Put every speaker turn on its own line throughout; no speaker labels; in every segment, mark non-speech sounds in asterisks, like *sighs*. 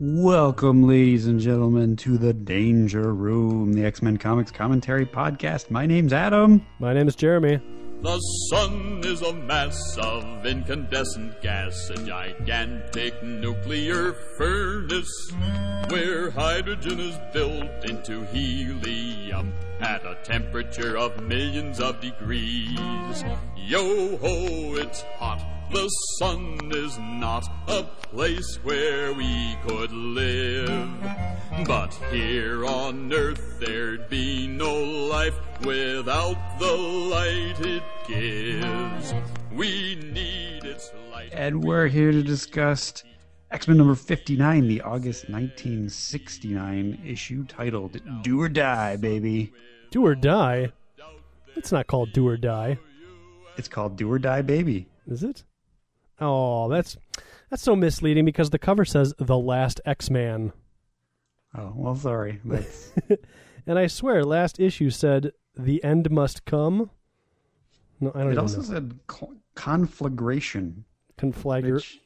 Welcome, ladies and gentlemen, to the Danger Room, the X Men Comics Commentary Podcast. My name's Adam.
My name is Jeremy.
The sun is a mass of incandescent gas, a gigantic nuclear furnace where hydrogen is built into helium at a temperature of millions of degrees. Yo ho, it's hot. The sun is not a place where we could live. But here on earth there'd be no life without the light it gives. We need its light.
And we're here to discuss X Men number 59, the August 1969 issue titled Do or Die, baby.
Do or Die? It's not called Do or Die,
It's called Do or Die, baby.
is it? Oh, that's that's so misleading because the cover says The Last X-Man.
Oh, well, sorry. That's, *laughs*
And I swear last issue said The End Must Come. No, I don't
it also
know.
said conflagration. conflagration,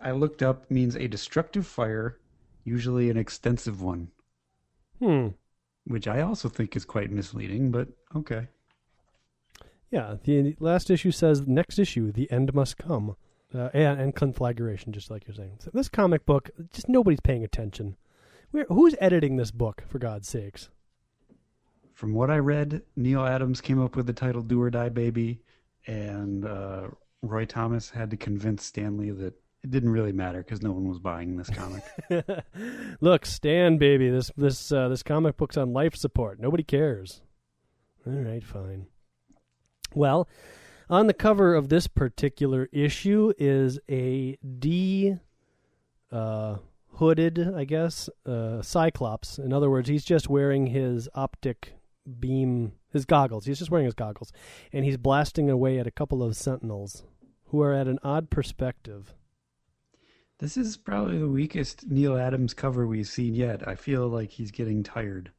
I looked up means a destructive fire, usually an extensive one,
Hmm.
which I also think is quite misleading, but okay.
Yeah, the last issue says next issue, The End Must Come. Uh, and, and conflagration, just like you're saying. So this comic book, just nobody's paying attention. Where, who's editing this book, for God's sakes?
From what I read, Neal Adams came up with the title "Do or Die, Baby," and uh, Roy Thomas had to convince Stan Lee that it didn't really matter because no one was buying this comic. *laughs* *laughs*
Look, Stan, baby, this this uh, this comic book's on life support. Nobody cares. All right, fine. Well, on the cover of this particular issue is a D uh, hooded, I guess, uh, Cyclops. In other words, he's just wearing his optic beam, his goggles. He's just wearing his goggles, and he's blasting away at a couple of Sentinels who are at an odd perspective.
this is probably the weakest Neal Adams cover we've seen yet. I feel like he's getting tired.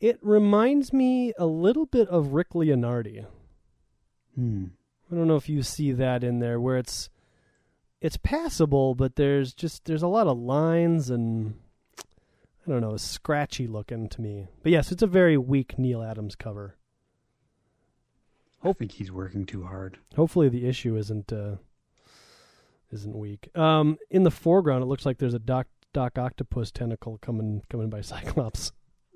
It reminds me a little bit of Rick Leonardi.
Hmm.
I don't know if you see that in there where it's it's passable, but there's just there's a lot of lines and I don't know, scratchy looking to me. But yes, it's a very weak Neal Adams cover.
I think he's working too hard.
Hopefully the issue isn't uh isn't weak. Um in the foreground it looks like there's a Doc Doc Octopus tentacle coming coming by *laughs* Cyclops.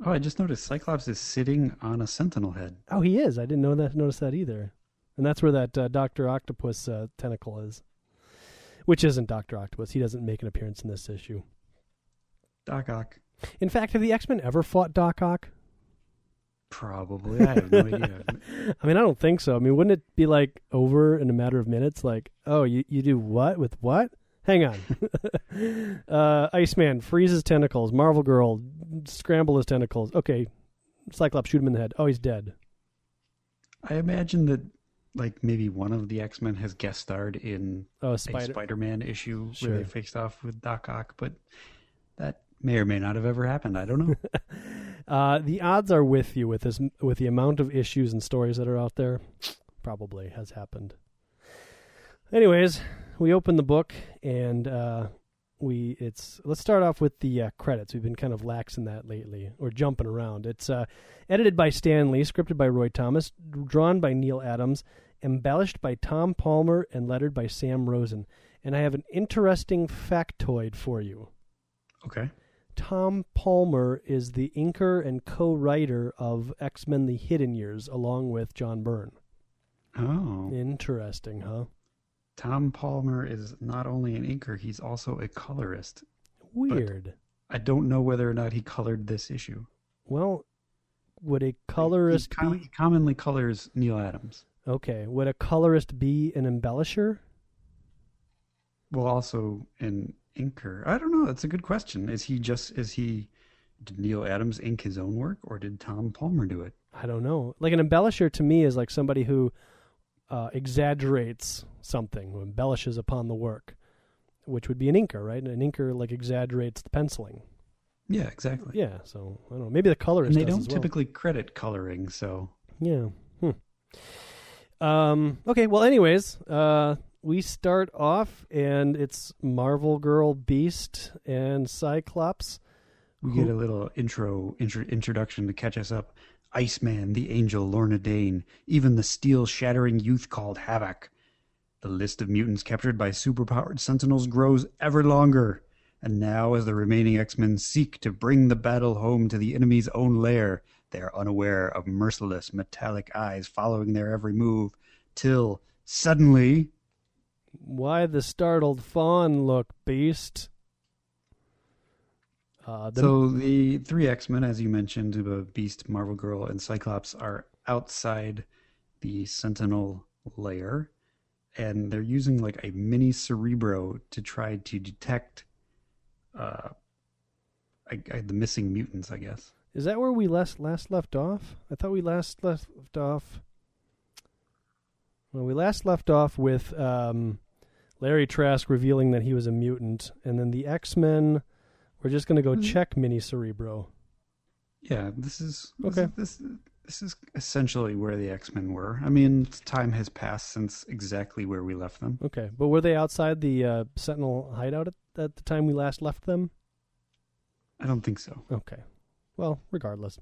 Oh, I just noticed Cyclops is sitting on a Sentinel head.
Oh, he is. I didn't know that notice that either. And that's where that uh, Doctor Octopus uh, tentacle is, which isn't Doctor Octopus. He doesn't make an appearance in this issue.
Doc Ock.
In fact, have the X Men ever fought Doc Ock?
Probably. I have no *laughs* idea.
I mean, I don't think so. I mean, wouldn't it be like over in a matter of minutes? Like, oh, you you do what with what? Hang on. *laughs* uh, Iceman freezes tentacles. Marvel Girl scramble his tentacles. Okay, Cyclops shoot him in the head. Oh, he's dead.
I imagine that, like, maybe one of the X Men has guest starred in
Oh,
a
spider.
Spider-Man issue
Sure.
where they faced off with Doc Ock, but that may or may not have ever happened. I don't know. *laughs*
Uh, the odds are with you with this with the amount of issues and stories that are out there. Probably has happened. Anyways, we open the book and uh, we it's let's start off with the uh, credits. We've been kind of lax in that lately, or jumping around. It's uh, edited by Stan Lee, scripted by Roy Thomas, drawn by Neal Adams, embellished by Tom Palmer, and lettered by Sam Rosen. And I have an interesting factoid for you.
okay.
Tom Palmer is the inker and co-writer of X-Men: The Hidden Years, along with John Byrne.
Oh.
Interesting, huh?
Tom Palmer is not only an inker, he's also a colorist.
Weird.
I don't know whether or not he colored this issue.
well, would a
He,
colorist
com-
be
he commonly colors Neal Adams.
okay? Would a colorist be an embellisher?
Well, also an inker. I don't know. That's a good question. Is he just, is he, did Neal Adams ink his own work or did Tom Palmer do it?
I don't know. Like an embellisher to me is like somebody who uh, exaggerates something, who embellishes upon the work, which would be an inker, right? An inker like exaggerates the penciling.
Yeah, exactly.
Yeah. So I don't know. Maybe the colorist.
And they don't
as well.
typically credit coloring, so
Yeah. Hmm. Um, okay. Well, anyways, uh, we start off, and it's Marvel Girl, Beast, and Cyclops.
We get a little intro, intro introduction to catch us up. Iceman, the Angel, Lorna Dane, even the steel shattering youth called Havok. The list of mutants captured by superpowered Sentinels grows ever longer. And now, as the remaining X Men seek to bring the battle home to the enemy's own lair, they are unaware of merciless metallic eyes following their every move, till suddenly.
Why the startled fawn look, Beast?
Uh, the... So the three X Men, as you mentioned, uh, Beast, Marvel Girl, and Cyclops, are outside the Sentinel layer, and they're using like a mini Cerebro to try to detect uh, I, I, the missing mutants. I guess.
Is that where we last last left off? I thought we last left off. Well, we last left off with um, Larry Trask revealing that he was a mutant, and then the X Men we're just going to go mm-hmm. check Mini Cerebro.
Yeah, this is okay. This, this is essentially where the X Men were. I mean, time has passed since exactly where we left them.
Okay, but were they outside the uh, Sentinel hideout at, at the time we last left them?
I don't think so.
Okay, well, regardless.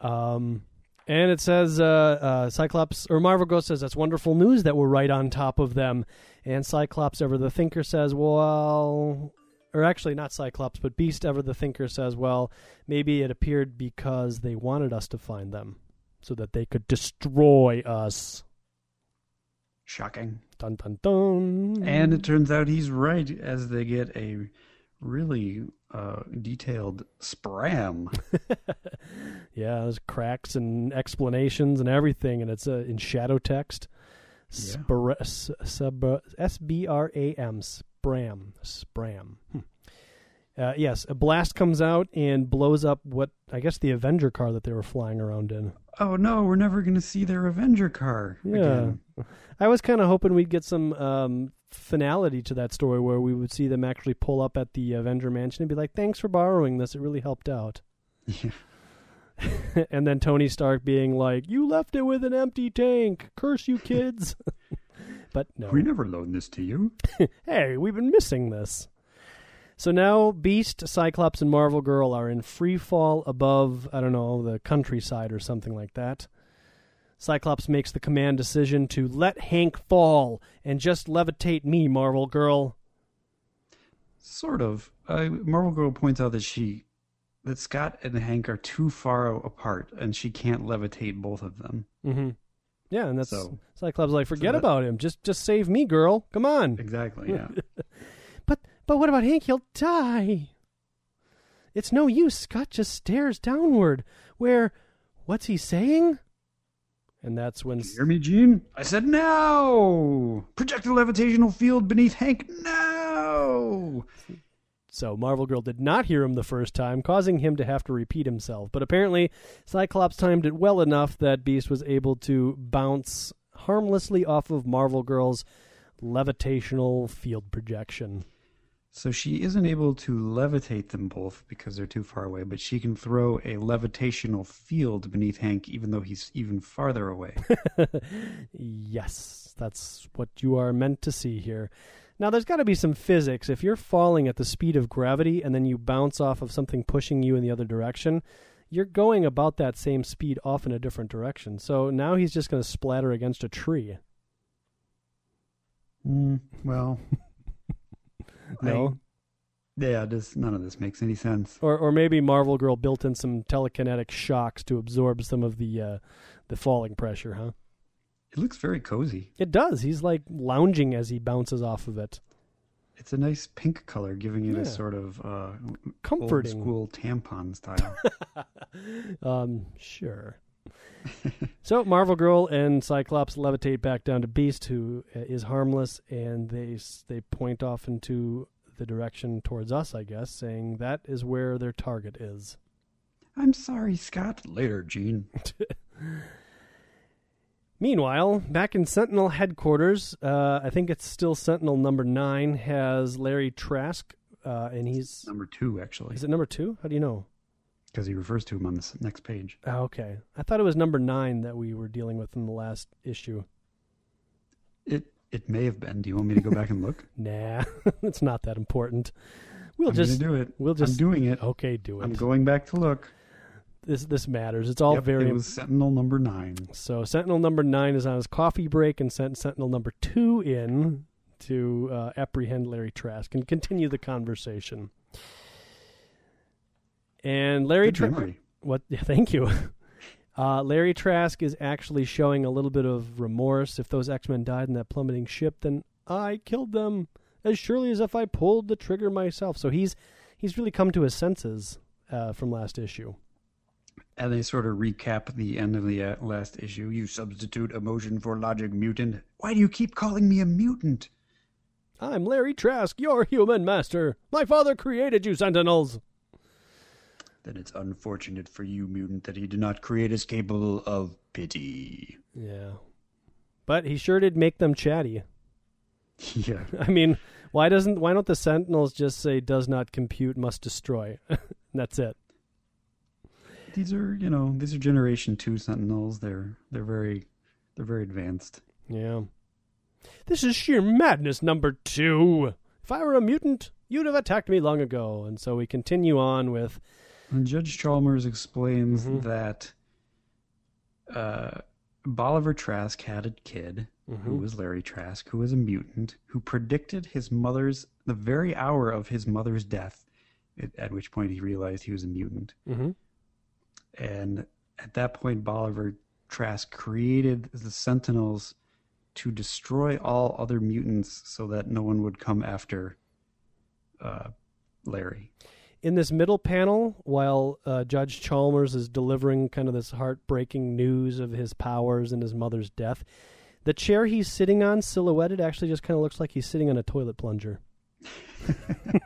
Um, and it says uh, uh, Cyclops or Marvel Ghost says that's wonderful news that we're right on top of them. And Cyclops, ever the thinker, says, "Well, or actually not Cyclops, but Beast Ever the Thinker says, well, maybe it appeared because they wanted us to find them so that they could destroy us.
Shocking.
Dun dun dun.
And it turns out he's right as they get a really uh, detailed spram. *laughs*
yeah, there's cracks and explanations and everything, and it's uh, in shadow text. Yeah. S B R A M Spram. Spram. Hmm. Uh, yes, a blast comes out and blows up what I guess the Avenger car that they were flying around in.
Oh no, we're never going to see their Avenger car yeah. again.
I was kind of hoping we'd get some um, finality to that story where we would see them actually pull up at the Avenger mansion and be like, "Thanks for borrowing this; it really helped out." Yeah. *laughs* and then Tony Stark being like, "You left it with an empty tank. Curse you, kids." *laughs* but no.
We never loaned this to you. *laughs*
hey, we've been missing this. So now Beast, Cyclops, and Marvel Girl are in free fall above, I don't know, the countryside or something like that. Cyclops makes the command decision to let Hank fall and just levitate me, Marvel Girl.
Sort of. Uh, Marvel Girl points out that she that Scott and Hank are too far apart and she can't levitate both of them.
Mm-hmm. Yeah, and that's so, Cyclops like, forget so that, about him. Just just save me, girl. Come on.
Exactly. *laughs* Yeah.
but but what about Hank? He'll die. It's no use. Scott just stares downward. Where? What's he saying? And that's when.
hear me, Jean? I said no. Project a levitational field beneath Hank. No.
So Marvel Girl did not hear him the first time, causing him to have to repeat himself. But apparently, Cyclops timed it well enough that Beast was able to bounce harmlessly off of Marvel Girl's levitational field projection.
So she isn't able to levitate them both because they're too far away, but she can throw a levitational field beneath Hank even though he's even farther away. *laughs*
yes, that's what you are meant to see here. Now, there's got to be some physics. If you're falling at the speed of gravity and then you bounce off of something pushing you in the other direction, you're going about that same speed off in a different direction. So now he's just going to splatter against a tree.
Mm, well, *laughs*
no.
I, yeah, this none of this makes any sense.
Or, or maybe Marvel Girl built in some telekinetic shocks to absorb some of the uh, the falling pressure, huh?
It looks very cozy.
It does. He's like lounging as he bounces off of it.
It's a nice pink color, giving it yeah. a sort of uh,
comforting
school tampon style. *laughs*
um, sure. so Marvel Girl and Cyclops levitate back down to Beast, who uh, harmless, and they they point off into the direction towards us, I guess, saying that is where their target is.
I'm sorry, Scott. Later, Jean. *laughs*
Meanwhile, back in Sentinel headquarters, uh, I think it's still Sentinel number nine has Larry Trask, uh, and he's
number two actually.
Is it number two? How do you know?
Because he refers to him on this next page.
Oh, okay, I thought it was number nine that we were dealing with in the last issue.
It It may have been. Do you want me to go back and look? *laughs*
Nah, *laughs* it's not that important. We'll
I'm
just
do it.
we'll just-
I'm doing it.
okay, do it.
I'm going back to look.
This this matters. It's all
Yep,
very
It was Sentinel number nine.
So Sentinel number nine is on his coffee break and sent Sentinel number two in to uh, apprehend Larry Trask and continue the conversation. And Larry Trask, what? yeah, *laughs* Thank you. Uh, Larry Trask is actually showing a little bit of remorse. If those X Men died in that plummeting ship, then I killed them as surely as if I pulled the trigger myself. So he's he's really come to his senses uh, from last issue.
And they sort of recap the end of the uh, last issue. You substitute emotion for logic, mutant. Why do you keep calling me a mutant?
I'm Larry Trask, your human master. My father created you, Sentinels.
Then it's unfortunate for you, mutant, that he did not create us capable of pity.
Yeah. But he sure did make them chatty. *laughs*
yeah. *laughs*
I mean, why doesn't why don't the Sentinels just say does not compute, must destroy? *laughs* That's it.
These are, you know, these are Generation Two Sentinels. They're they're very they're very advanced.
Yeah. This is sheer madness number two. If I were a mutant, you'd have attacked me long ago. And so we continue on with
And Judge Chalmers explains
Mhm.
that uh, Bolivar Trask had a kid who
Mhm.
was Larry Trask, who was a mutant, who predicted his mother's the very hour of his mother's death, at, at which point he realized he was a mutant.
Mhm.
And at that point, Bolivar Trask created the Sentinels to destroy all other mutants so that no one would come after uh, Larry.
in this middle panel, while uh, Judge Chalmers is delivering kind of this heartbreaking news of his powers and his mother's death, the chair he's sitting on, silhouetted, actually just kind of looks like he's sitting on a toilet plunger. *laughs*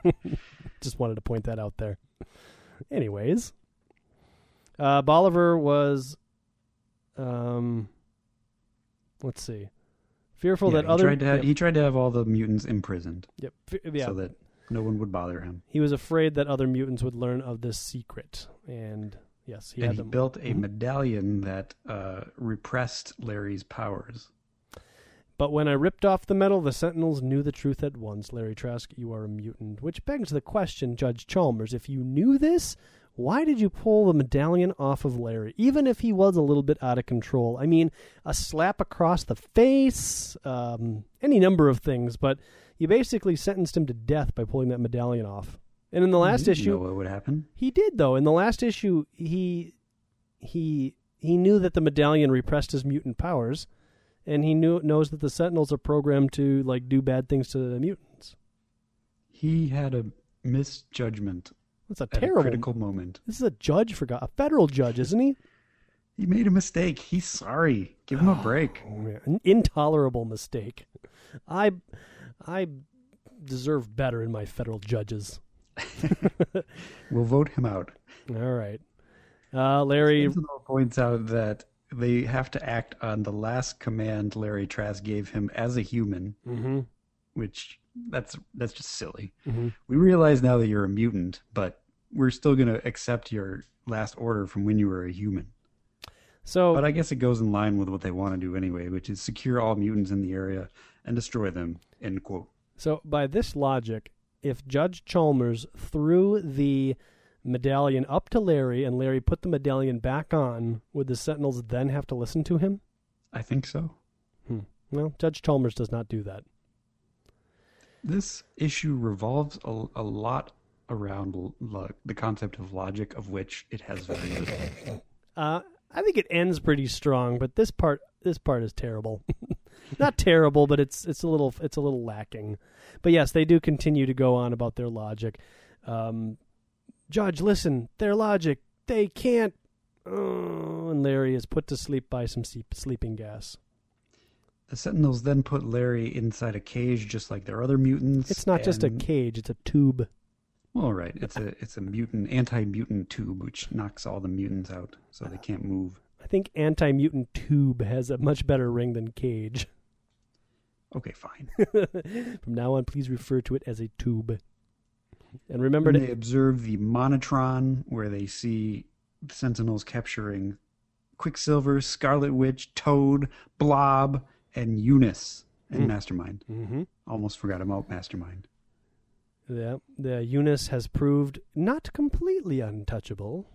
*laughs* just wanted to point that out there. Anyways, uh, Bolivar was, um, let's see, fearful
Yeah,
that
he
other
tried have,
yep,
he tried to have all the mutants imprisoned
yep, yeah,
so that no one would bother him.
he was afraid that other mutants would learn of this secret, and yes, he
and
had
he built a
Mhm.
medallion that uh, repressed Larry's powers.
But when I ripped off the metal, the Sentinels knew the truth at once. Larry Trask, you are a mutant. Which begs the question, Judge Chalmers, if you knew this, why did you pull the medallion off of Larry, even if he was a little bit out of control? I mean, a slap across the face, um, any number of things, but you basically sentenced him to death by pulling that medallion off. And in the last issue,
know what would happen.
He did though. In the last issue, he he he knew that the medallion repressed his mutant powers, and he knew knows that the Sentinels are programmed to like do bad things to the mutants.
He had a misjudgment
That's a
at a
terrible.
critical moment.
This is a judge for God, a federal judge, isn't he? *laughs*
He made a mistake. He's sorry. Give him a *sighs* break.
Oh. An intolerable mistake. I I deserve better in my federal judges. *laughs* *laughs*
We'll vote him out.
All right, uh, Larry.
Sentinel points out that they have to act on the last command Larry Trask gave him as a human,
hmm
which that's that's just silly.
hmm
We realize now that you're a mutant, but we're still going to accept your last order from when you were a human.
So
But I guess it goes in line with what they want to do anyway, which is secure all mutants in the area and destroy them. End quote.
So, by this logic, if Judge Chalmers threw the medallion up to Larry and Larry put the medallion back on, would the Sentinels then have to listen to him?
I think so. Hmm.
Well, Judge Chalmers does not do that.
This issue revolves a, a lot around lo- the concept of logic, of which it has very little. *laughs*
Uh, I think it ends pretty strong, but this part this part is terrible. *laughs* not terrible, but it's it's a little it's a little lacking. But yes, they do continue to go on about their logic. Um, Judge, listen, their logic they can't. Oh, and Larry is put to sleep by some sleep, sleeping gas.
The Sentinels then put Larry inside a cage, just like their other mutants.
It's not just a cage; it's a tube.
Well, right. It's a it's a mutant anti-mutant tube which knocks all the mutants out, so they can't move.
I think anti mutant tube has a much better ring than cage.
Okay, fine. *laughs*
From now on, please refer to it as a tube. And remember
And
to
they observe the Monotron, where they see the Sentinels capturing Quicksilver, Scarlet Witch, Toad, Blob, and Unus. and
Hmm.
Mastermind.
Mm-hmm.
Almost forgot about Mastermind.
Yeah, the Unus has proved not completely untouchable.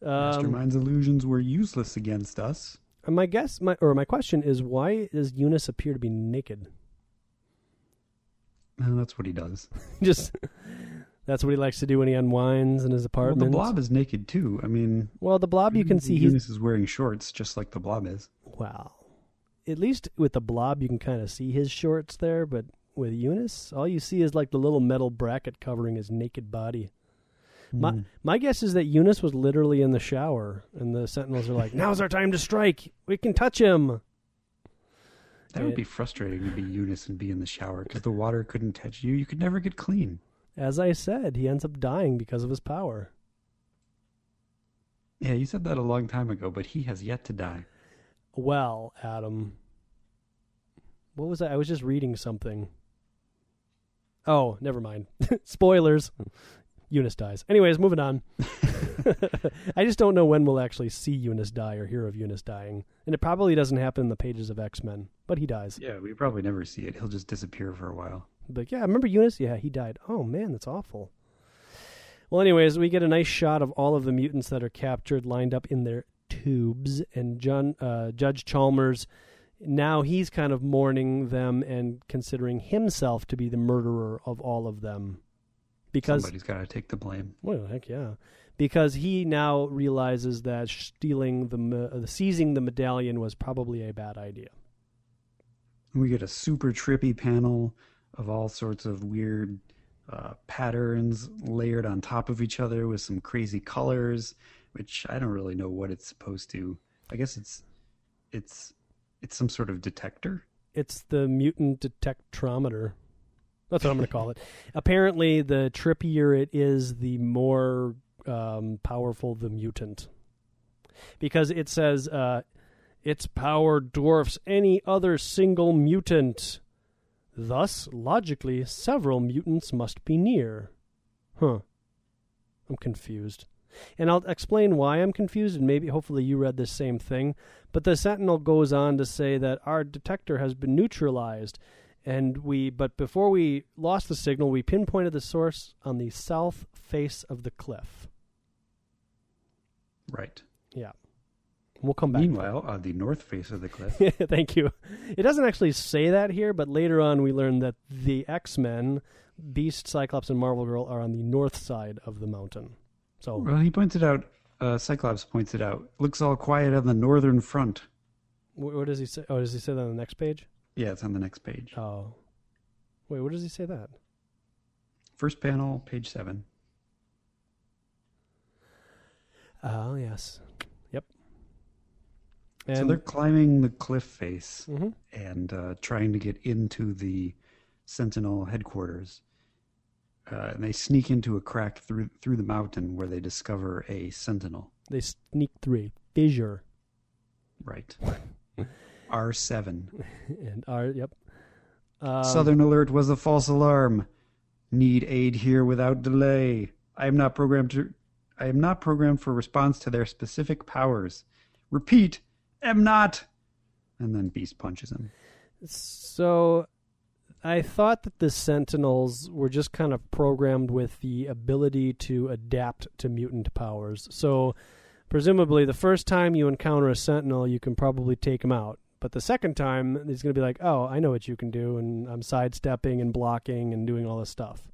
Um,
Mastermind's illusions were useless against us.
my guess, my or my question is, why does Unus appear to be naked?
And that's what he does. *laughs*
Just that's what he likes to do when he unwinds in his
Well,
apartment.
the blob is naked too. I mean,
Well, the blob you can see he's
Unus is wearing shorts just like the blob is.
wow. At least with the blob, you can kind of see his shorts there, but with Unus, all you see is like the little metal bracket covering his naked body. My
Hmm.
my guess is that Unus was literally in the shower, and the Sentinels are like, "Now's our time to strike. We can touch him."
That would be frustrating to be Unus and be in the shower because the water couldn't touch you. You could never get clean.
As I said, he ends up dying because of his power.
Yeah, you said that a long time ago, but he has yet to die.
Well, Adam, what was I? I was just reading something. Oh, never mind. *laughs* Spoilers. Unus dies. Anyways, moving on. *laughs* *laughs* I just don't know when we'll actually see Unus die or hear of Unus dying. And it probably doesn't happen in the pages of X Men, but he dies.
Yeah, we probably never see it. He'll just disappear for a while.
Like, yeah, remember Unus? Yeah, he died. Oh, man, that's awful. Well, anyways, we get a nice shot of all of the mutants that are captured lined up in their tubes. And John, uh, Judge Chalmers, now he's kind of mourning them and considering himself to be the murderer of all of them. Because
Somebody's got to take the blame.
well, heck yeah. Because he now realizes that stealing the, uh, seizing the medallion was probably a bad idea.
We get a super trippy panel of all sorts of weird uh, patterns layered on top of each other with some crazy colors, which I don't really know what it's supposed to. I guess it's it's it's some sort of detector.
It's the mutant detectrometer. That's what I'm going to call it. *laughs* Apparently, the trippier it is, the more um, powerful the mutant. Because it says uh, its power dwarfs any other single mutant. Thus, logically, several mutants must be near. Huh. I'm confused. And I'll explain why I'm confused, and maybe hopefully you read the same thing. But the Sentinel goes on to say that our detector has been neutralized, and we but before we lost the signal, we pinpointed the source on the south face of the cliff.
Right.
Yeah. We'll come back.
Meanwhile, on the north face of the cliff, *laughs*
Thank you. It doesn't actually say that here, but later on we learn that the X Men, Beast, Cyclops, and Marvel Girl are on the north side of the mountain. So
well, he points it out. Uh, Cyclops points it out. Looks all quiet on the northern front.
wh- what does he say? Oh, does he say that on the next page?
Yeah, it's on the next page.
Oh, wait, what does he say that?
First panel, page seven.
Oh, yes. Yep.
so
And
they're climbing the cliff face
Mhm.
and uh, trying to get into the Sentinel headquarters. Uh, and they sneak into a crack through through the mountain where they discover a Sentinel.
they sneak through a fissure,
Right. R seven. *laughs*
and R yep. Um,
Southern alert was a false alarm. Need aid here without delay. I am not programmed to. I am not programmed for response to their specific powers. Repeat, am not. And then Beast punches him.
So I thought that the Sentinels were just kind of programmed with the ability to adapt to mutant powers. So presumably the first time you encounter a Sentinel, you can probably take him out. But the second time, he's going to be like, "Oh, I know what you can do," and I'm sidestepping and blocking and doing all this stuff.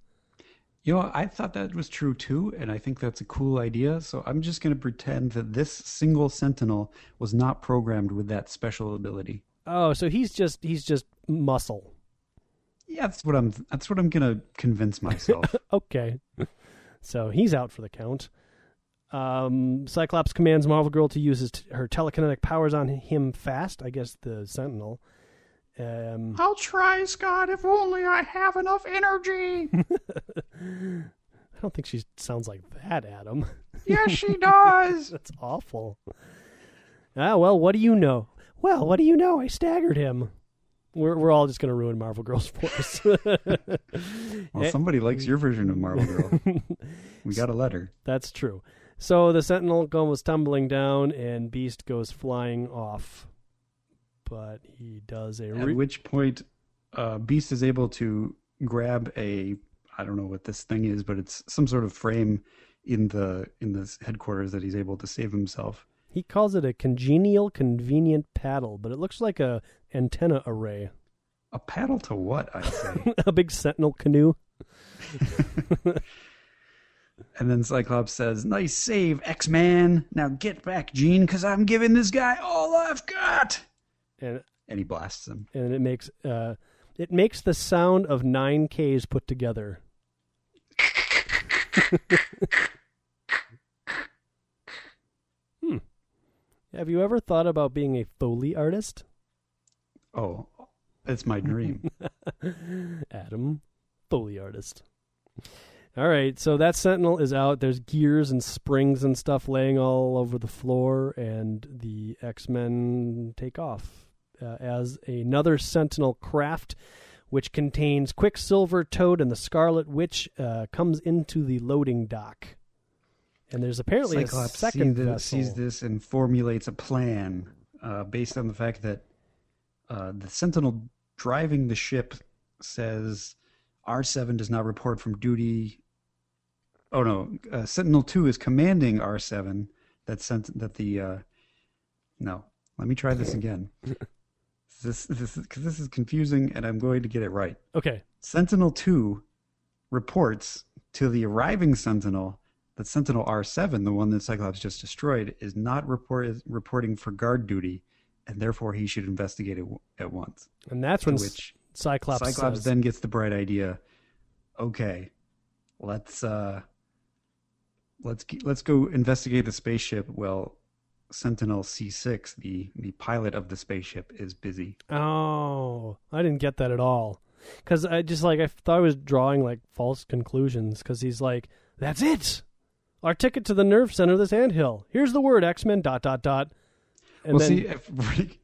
You know, I thought that was true too, and I think that's a cool idea. So I'm just going to pretend that this single Sentinel was not programmed with that special ability.
Oh, so he's just he's just muscle.
Yeah, that's what I'm. That's what I'm going to convince myself. *laughs*
Okay. so he's out for the count. Um, Cyclops commands Marvel Girl to use his t- her telekinetic powers on him fast. I guess the Sentinel. Um,
I'll try, Scott, if only I have enough energy. *laughs*
I don't think she sounds like that, Adam. *laughs*
yes, she does.
That's awful. Ah, well, what do you know? Well, what do you know? I staggered him. We're we're all just gonna ruin Marvel Girl's voice. *laughs* *laughs*
Well, somebody likes your version of Marvel Girl. We got a letter. *laughs*
That's true. So the Sentinel goes tumbling down, and Beast goes flying off. but he does a.
At which point, uh, Beast is able to grab a I don't know what this thing is, but it's some sort of frame in the in the headquarters that he's able to save himself.
He calls it a congenial, convenient paddle, but it looks like a antenna array,
A paddle to what? I say. *laughs*
a big sentinel canoe. *laughs*
and then Cyclops says, "Nice save, X Man. Now get back, Jean, because I'm giving this guy all I've got."
And
And he blasts him.
and it makes uh, it makes the sound of nine Ks put together. *laughs* Have you ever thought about being a Foley artist?
Oh, it's my dream. *laughs*
Adam, Foley artist. All right, so that Sentinel is out. There's gears and springs and stuff laying all over the floor, and the X Men take off uh, as another Sentinel craft, which contains Quicksilver, Toad, and the Scarlet Witch, uh, comes into the loading dock. And there's apparently
Cyclops
a second
sees,
vessel.
sees this and formulates a plan uh, based on the fact that uh, the Sentinel driving the ship says R7 does not report from duty. Oh no, uh, Sentinel 2 is commanding R7 that sent that the uh, no. Let me try this again. *laughs* this this is, cause this is confusing and I'm going to get it right.
Okay,
Sentinel 2 reports to the arriving Sentinel that Sentinel R7, the one that Cyclops just destroyed, is not report, reporting for guard duty, and therefore he should investigate it w- at once.
and that's when
which
Cyclops,
Cyclops
says,
then gets the bright idea. Okay, let's uh, let's let's go investigate the spaceship. Well, Sentinel C6, the the pilot of the spaceship, is busy.
Oh, I didn't get that at all. Because I just like I thought I was drawing like false conclusions. Because he's like, "That's it, our ticket to the nerve center of this anthill. Here's the word X Men dot dot dot." And
well,
then,
see, if,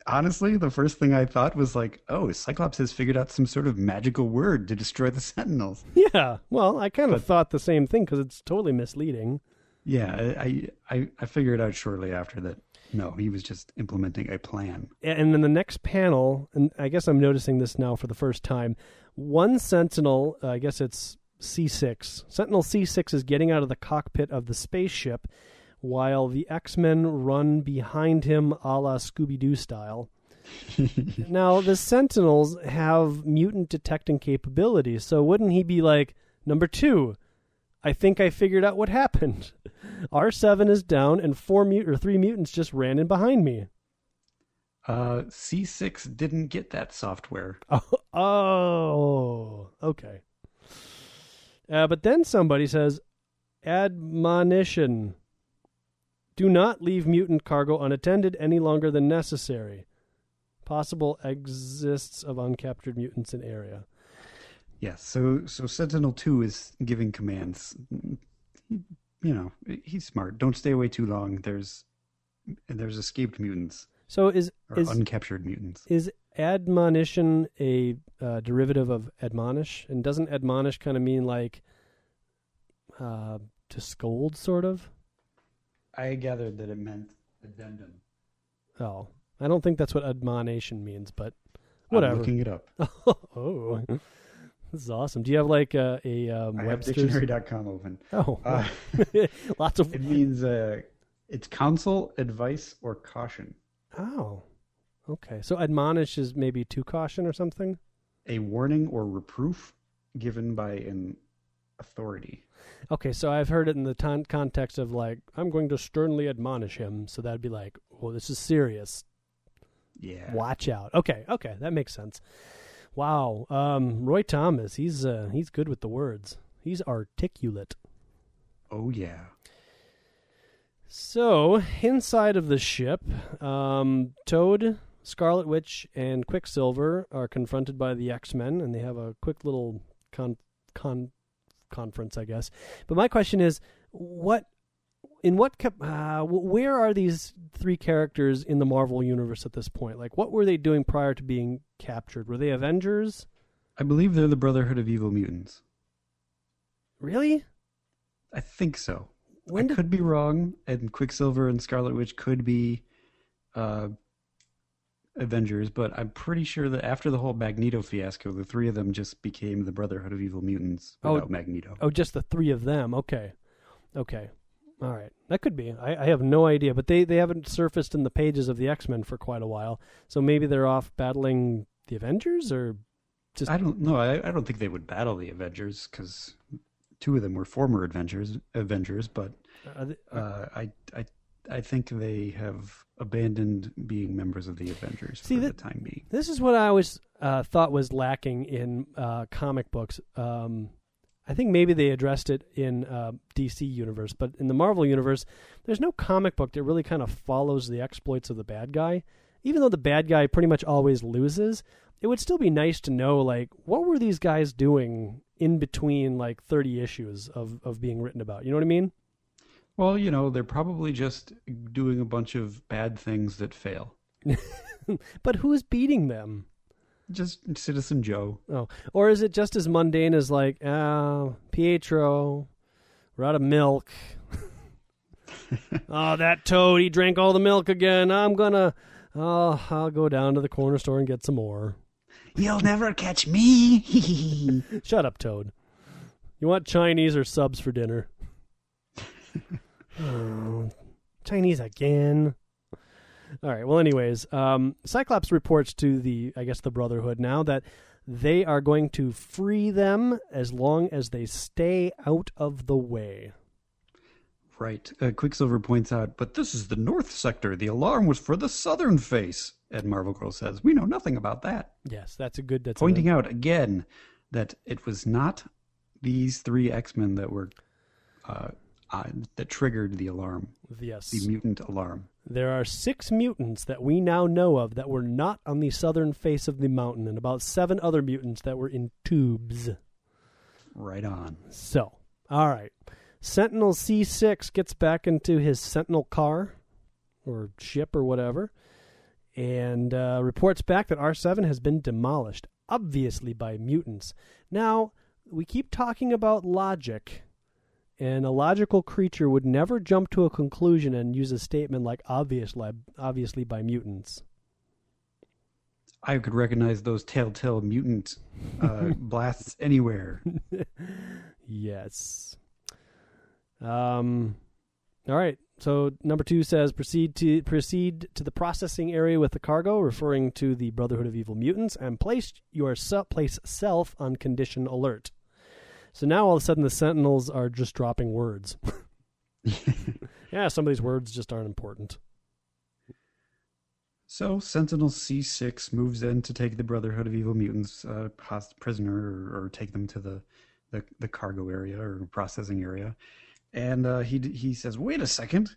honestly, the first thing I thought was like, oh, Cyclops has figured out some sort of magical word to destroy the *laughs* Sentinels.
yeah, well, I kind of thought the same thing because it's totally misleading.
Yeah, I, I I figured out shortly after that. No, he was just implementing a plan.
And then the next panel, and I guess I'm noticing this now for the first time. One Sentinel, uh, I guess it's C6. Sentinel C6 is getting out of the cockpit of the spaceship while the X Men run behind him a la Scooby Doo style. *laughs* now, the Sentinels have mutant detecting capabilities, so wouldn't he be like, number two, I think I figured out what happened. *laughs* R7 is down, and four mut- or three mutants just ran in behind me.
Uh, C6 didn't get that software.
Oh, *laughs* oh okay. Uh, but then somebody says, admonition. Do not leave mutant cargo unattended any longer than necessary. Possible exists of uncaptured mutants in area.
Yes, so so Sentinel Two is giving commands. You know, he's smart. Don't stay away too long. There's there's escaped mutants
So is
or
is
uncaptured mutants.
is admonition a uh, derivative of admonish? And doesn't admonish kind of mean like uh, to scold, sort of?
I gathered that it meant addendum.
Oh, I don't think that's what admonition means, but
I'm
whatever.
looking it up. *laughs*
oh, this is awesome. Do you have like a, a um,
I
Webster's?
dictionary.com open.
Oh,
Uh, *laughs*
lots of. *laughs*
it means uh, it's counsel, advice, or caution.
Oh, okay. So admonish is maybe to caution or something.
A warning or reproof given by an authority.
Okay, so I've heard it in the ton- context of like I'm going to sternly admonish him. So that'd be like, "Well, this is serious.
Yeah.
Watch out. Okay, okay, that makes sense. Wow, um, Roy Thomas, he's uh, he's good with the words. He's articulate.
Oh yeah.
So, inside of the ship, um, Toad, Scarlet Witch, and Quicksilver are confronted by the X Men, and they have a quick little con- con- conference, I guess. But my question is, what, in what, uh, where are these three characters in the Marvel universe at this point? Like, what were they doing prior to being captured? Were they Avengers?
I believe they're the Brotherhood of Evil Mutants.
Really?
I think so.
When
I
did-
could be wrong, and Quicksilver and Scarlet Witch could be uh, Avengers, but I'm pretty sure that after the whole Magneto fiasco, the three of them just became the Brotherhood of Evil Mutants
Oh,
without Magneto.
Oh, just the three of them. Okay, okay, all right. That could be. I, I have no idea, but they they haven't surfaced in the pages of the X Men for quite a while. So maybe they're off battling the Avengers, or just
I don't know. I, I don't think they would battle the Avengers because two of them were former Avengers. Avengers, but
they,
uh, I I I think they have abandoned being members of the Avengers
See,
for
that-
the time being.
This is what I always uh, thought was lacking in uh, comic books. Um, I think maybe they addressed it in uh, DC universe, but in the Marvel universe, there's no comic book that really kind of follows the exploits of the bad guy. Even though the bad guy pretty much always loses, it would still be nice to know like what were these guys doing in between like 30 issues of of being written about. You know what I mean?
Well, you know, they're probably just doing a bunch of bad things that fail. *laughs*
But who's beating them?
Just Citizen Joe.
Oh, or is it just as mundane as like, oh, Pietro, we're out of milk. *laughs* oh, that toad, he drank all the milk again. I'm gonna, oh, I'll go down to the corner store and get some more.
You'll never catch me. *laughs*
Shut up, Toad. You want Chinese or subs for dinner? Oh, Chinese again. All right. Well, anyways, um, Cyclops reports to the, I guess, the Brotherhood now that they are going to free them as long as they stay out of the way.
right. Uh, Quicksilver points out, but this is the North Sector. The alarm was for the Southern face. And Marvel Girl says, we know nothing about that.
Yes, that's a good. That's
Pointing
a,
out again that it was not these three X Men that were uh, uh, that triggered the alarm,
yes.
the mutant alarm.
There are six mutants that we now know of that were not on the southern face of the mountain, and about seven other mutants that were in tubes.
Right on.
So, all right. Sentinel C6 gets back into his Sentinel car or ship or whatever and uh, reports back that R7 has been demolished, obviously by mutants. Now, we keep talking about logic, and a logical creature would never jump to a conclusion and use a statement like obviously, obviously by mutants.
I could recognize those telltale mutant uh, *laughs* blasts anywhere. *laughs*
Yes. Um. All right. So number two says proceed to proceed to the processing area with the cargo, referring to the Brotherhood of Evil Mutants, and place your place self on condition alert. So now all of a sudden the Sentinels are just dropping words. *laughs* yeah, some of these words just aren't important.
So Sentinel C6 moves in to take the Brotherhood of Evil Mutants uh, prisoner or, or take them to the, the, the cargo area or processing area. And uh, he, he says, Wait a second.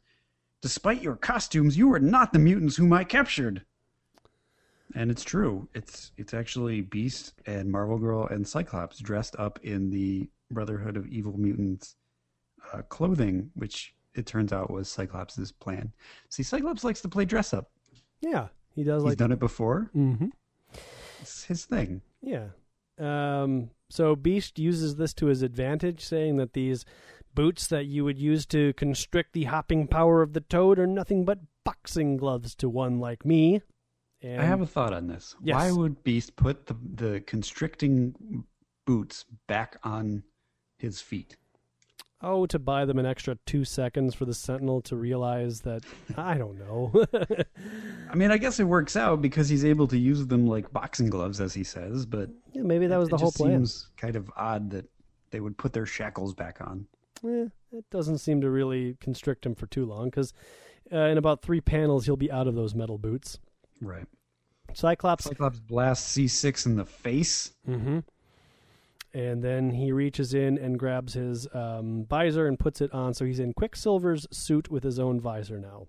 Despite your costumes, you are not the mutants whom I captured. And it's true. It's it's actually Beast and Marvel Girl and Cyclops dressed up in the Brotherhood of Evil Mutants uh, clothing, which it turns out was Cyclops's plan. See, Cyclops likes to play dress up.
Yeah, he does
He's
like.
done it before.
mm-hmm.
It's his thing.
Yeah. Um, so Beast uses this to his advantage, saying that these boots that you would use to constrict the hopping power of the toad are nothing but boxing gloves to one like me. And
I have a thought on this.
Yes.
Why would Beast put the the constricting boots back on his feet?
oh to buy them an extra two seconds for the Sentinel to realize that *laughs* I don't know. *laughs*
I mean, I guess it works out because he's able to use them like boxing gloves, as he says. But
yeah, maybe that was
it
the whole
just
plan.
seems kind of odd that they would put their shackles back on.
Eh, it doesn't seem to really constrict him for too long because uh, in about three panels he'll be out of those metal boots.
Right.
Cyclops
Cyclops blasts C6 in the face.
Mm-hmm. And then he reaches in and grabs his um, visor and puts it on. So he's in Quicksilver's suit with his own visor now.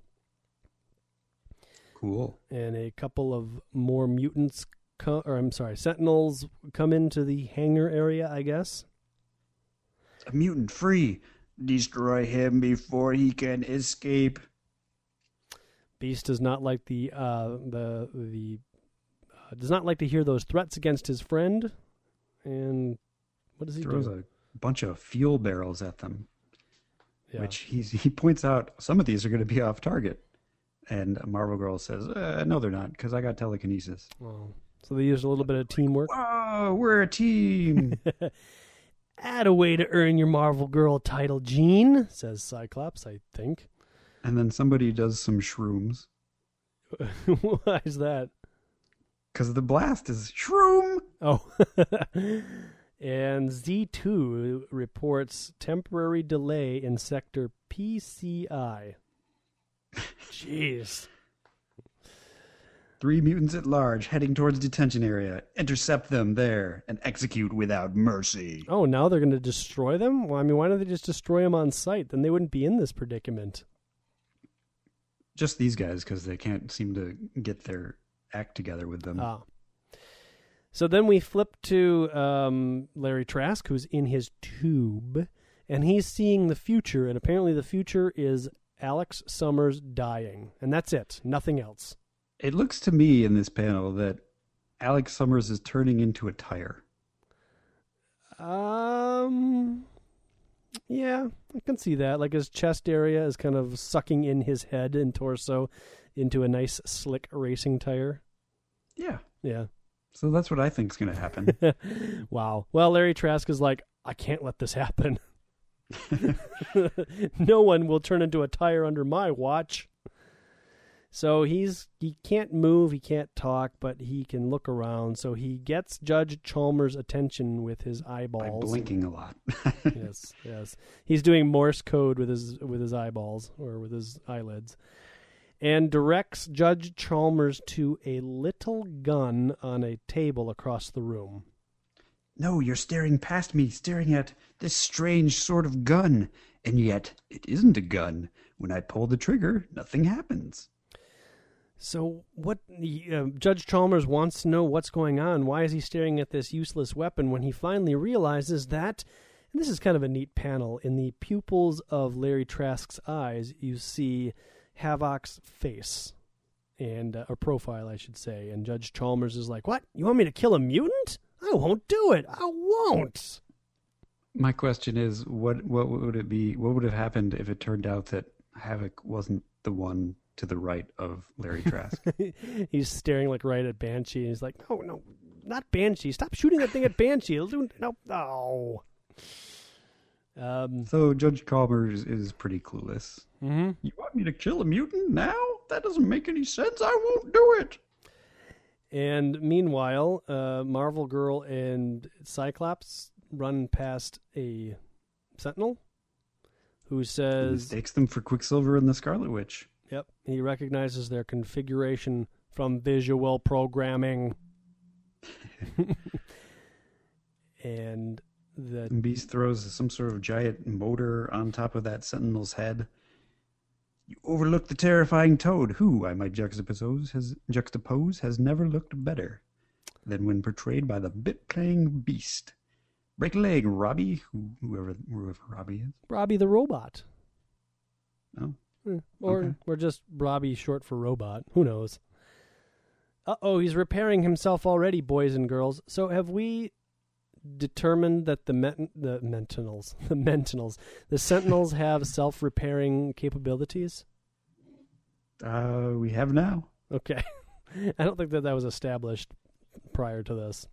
Cool.
And a couple of more mutants, co- or I'm sorry, sentinels come into the hangar area, I guess.
A mutant free. Destroy him before he can escape.
Beast does not like the uh, the the uh, does not like to hear those threats against his friend. And what does he do?
Throws
do?
a bunch of fuel barrels at them.
Yeah.
which he's, he points out some of these are going to be off target. And Marvel Girl says, uh, "No, they're not, because I got telekinesis."
Well, so they used a little bit of teamwork.
Whoa, we're a team. *laughs*
Add a way to earn your Marvel Girl title, Jean, says Cyclops, I think.
And then somebody does some shrooms *laughs*
Why is that?
because the blast is shroom.
Oh. *laughs* and Z2 reports temporary delay in sector PCI. Jeez.
Three mutants at large heading towards detention area. Intercept them there and execute without mercy.
Oh, now they're going to destroy them? Well, I mean, why don't they just destroy them on sight? Then they wouldn't be in this predicament.
Just these guys because they can't seem to get their act together with them.
Ah. So then we flip to um, Larry Trask, who's in his tube, and he's seeing the future, and apparently the future is Alex Summers dying, and that's it, nothing else.
It looks to me in this panel that Alex Summers is turning into a tire.
Um, yeah, I can see that. Like his chest area is kind of sucking in his head and torso into a nice slick racing tire.
Yeah.
Yeah.
So that's what I think is going to happen. *laughs*
wow. Well, Larry Trask is like, I can't let this happen. *laughs* *laughs* no one will turn into a tire under my watch. So he's he can't move, he can't talk, but he can look around. So he gets Judge Chalmers' attention with his eyeballs.
By blinking a lot. *laughs*
yes, yes. He's doing Morse code with his with his eyeballs or with his eyelids. And directs Judge Chalmers to a little gun on a table across the room.
no, you're staring past me, staring at this strange sort of gun. And yet, it isn't a gun. When I pull the trigger, nothing happens.
So, what uh, Judge Chalmers wants to know what's going on. Why is he staring at this useless weapon when he finally realizes that? And this is kind of a neat panel. In the pupils of Larry Trask's eyes, you see Havok's face and uh, a profile, I should say. And Judge Chalmers is like, "What? You want me to kill a mutant? I won't do it. I won't."
My question is, what what would it be? What would have happened if it turned out that Havok wasn't the one to the right of Larry Trask? *laughs*
he's staring like right at Banshee, and he's like, "No, no, not Banshee! Stop shooting that thing at Banshee! It'll do no, no." Um,
so Judge Chalmers is pretty clueless.
hmm
You want me to kill a mutant now? That doesn't make any sense. I won't do it.
And meanwhile, uh, Marvel Girl and Cyclops run past a Sentinel who
He
says,
mistakes them for Quicksilver and the Scarlet Witch.
"Yep, he recognizes their configuration from visual programming." *laughs* and the
Beast throws some sort of giant motor on top of that Sentinel's head. You overlook the terrifying Toad, who, I might juxtapose, has juxtapose, has never looked better than when portrayed by the bit-playing Beast. Break a leg, Robbie, who, whoever whoever Robbie is.
Robbie the robot.
Oh,
Or
Okay.
or just Robbie short for robot. Who knows? Uh oh, he's repairing himself already, boys and girls. So have we determined that the men- the Mentinels, *laughs* the Mentinels, the Sentinels have self repairing capabilities?
uh, we have now.
Okay, *laughs* I don't think that that was established prior to this.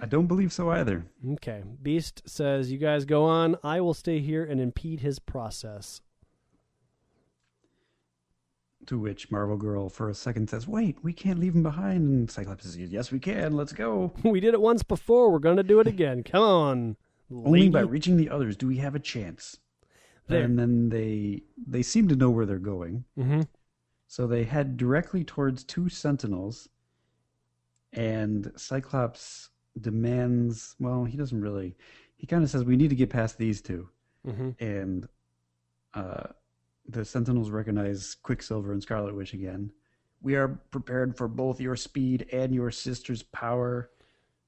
I don't believe so either.
Okay, Beast says, "You guys go on. I will stay here and impede his process."
To which Marvel Girl, for a second, says, "Wait, we can't leave him behind." And Cyclops says, "Yes, we can. Let's go." *laughs*
we did it once before. We're going to do it again. Come on.
Only by reaching the others do we have a chance.
There.
And then they they seem to know where they're going,
Mm-hmm.
so they head directly towards two Sentinels. And Cyclops demands, well, he doesn't really. He kind of says, "We need to get past these two.
Mm-hmm.
And uh, the Sentinels recognize Quicksilver and Scarlet Witch again. We are prepared for both your speed and your sister's power.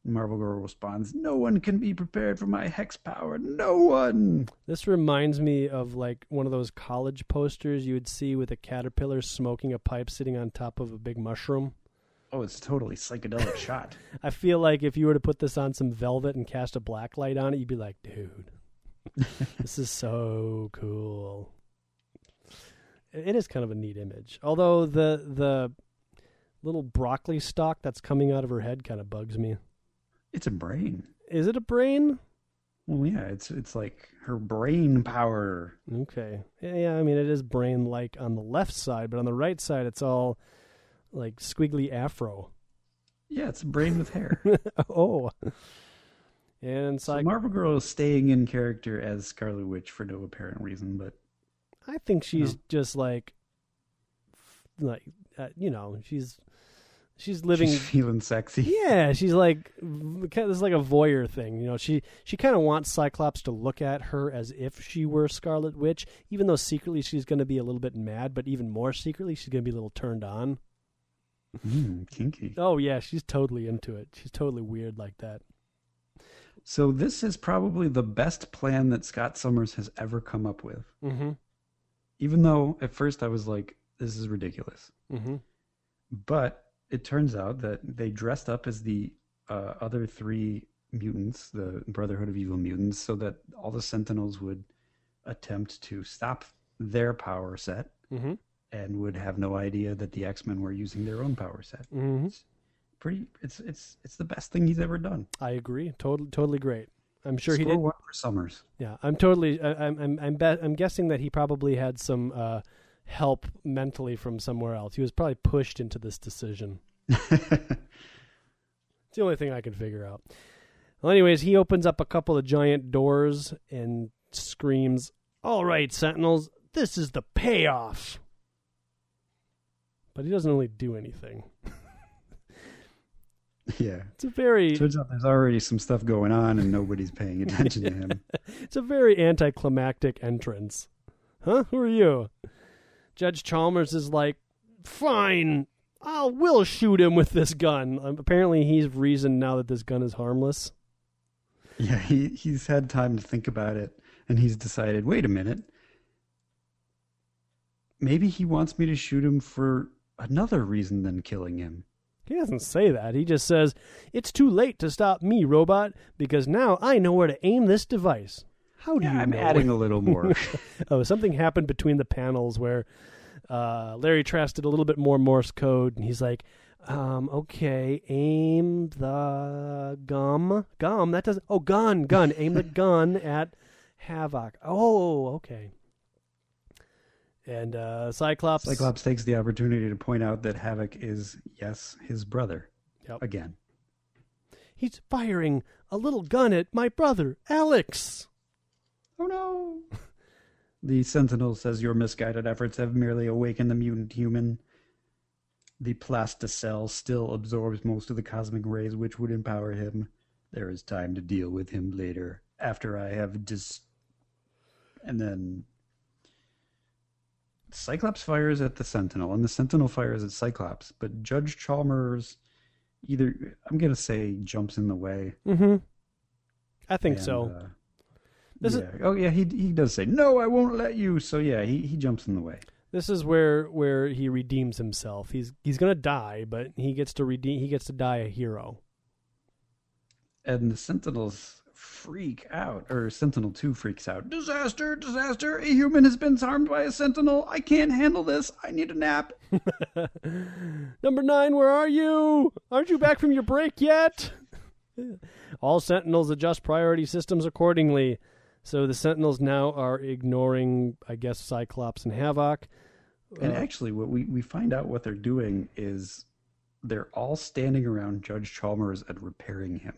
Marvel Girl responds, No one can be prepared for my hex power. No one.
This reminds me of like one of those college posters you would see with a caterpillar smoking a pipe sitting on top of a big mushroom.
Oh, it's totally psychedelic *laughs* shot.
I feel like if you were to put this on some velvet and cast a black light on it, you'd be like, dude, *laughs* this is so cool. It is kind of a neat image. Although the the little broccoli stalk that's coming out of her head kind of bugs me.
It's a brain.
Is it a brain?
Well, yeah, it's it's like her brain power.
Okay. Yeah, yeah, I mean it is brain like on the left side, but on the right side it's all like squiggly afro.
Yeah, it's a brain with hair. *laughs*
oh. And
so
Cy-
Marvel Girl is staying in character as Scarlet Witch for no apparent reason, but
I think she's
No.
just like like uh, you know, she's she's living
she's feeling sexy.
Yeah, she's like kind this is like a voyeur thing. You know, she she kind of wants Cyclops to look at her as if she were Scarlet Witch, even though secretly she's going to be a little bit mad, but even more secretly she's going to be a little turned on.
Mm, kinky.
Oh yeah, she's totally into it. She's totally weird like that.
So this is probably the best plan that Scott Summers has ever come up with.
Mm-hmm.
Even though at first I was like, this is ridiculous.
Mm-hmm.
But it turns out that they dressed up as the uh, other three mutants, the Brotherhood of Evil Mutants, so that all the Sentinels would attempt to stop their power set
Mm-hmm.
and would have no idea that the X Men were using their own power set.
Mm-hmm.
Pretty, it's it's it's the best thing he's ever done.
I agree. Totally, totally great. I'm sure he
Score
did.
one for Summers.
Yeah, I'm totally. I, I'm. I'm. I'm, bet I'm guessing that he probably had some uh, help mentally from somewhere else. He was probably pushed into this decision. *laughs* It's the only thing I can figure out. Well, anyways, he opens up a couple of giant doors and screams, "All right, Sentinels, this is the payoff." But he doesn't really do anything. *laughs*
yeah.
It's a very,
Turns out there's already some stuff going on and nobody's paying attention to him. *laughs*
it's a very anticlimactic entrance. Huh? Who are you? Judge Chalmers is like, "Fine, I'll will shoot him with this gun." Um, apparently, he's reasoned now that this gun is harmless.
Yeah, he he's had time to think about it and he's decided, wait a minute. Maybe he wants me to shoot him for another reason than killing him.
He doesn't say that. He just says, It's too late to stop me, robot, because now I know where to aim this device. How do
Yeah,
you
I'm
know?
adding a *laughs* little more. *laughs*
oh, something happened between the panels where uh, Larry Trask did a little bit more Morse code, and he's like, um, okay, aim the gum. Gum, that doesn't. Oh, gun, gun. aim the gun at Havok. Oh, okay. And uh, Cyclops.
Cyclops takes the opportunity to point out that Havok is, yes, his brother.
Yep.
Again.
He's firing a little gun at my brother, Alex.
Oh no! *laughs* The Sentinel says your misguided efforts have merely awakened the mutant human. The plasticell still absorbs most of the cosmic rays which would empower him. There is time to deal with him later, after I have dis. And then. Cyclops fires at the Sentinel, and the Sentinel fires at Cyclops, but Judge Chalmers either, I'm going to say, jumps in the way.
Mm-hmm. I think
and,
so.
uh,
This is-
yeah. oh yeah, he he does say no. I won't let you. So yeah, he, he jumps in the way.
This is where where he redeems himself. He's he's gonna die, but he gets to redeem. He gets to die a hero.
And the Sentinels freak out, or Sentinel Two freaks out. Disaster! Disaster! A human has been harmed by a Sentinel. I can't handle this. I need a nap. *laughs*
Number nine, where are you? Aren't you back from your break yet? *laughs* All Sentinels adjust priority systems accordingly. So the Sentinels now are ignoring, I guess, Cyclops and Havok.
And
Uh,
actually, what we we find out what they're doing is they're all standing around Judge Chalmers and repairing him.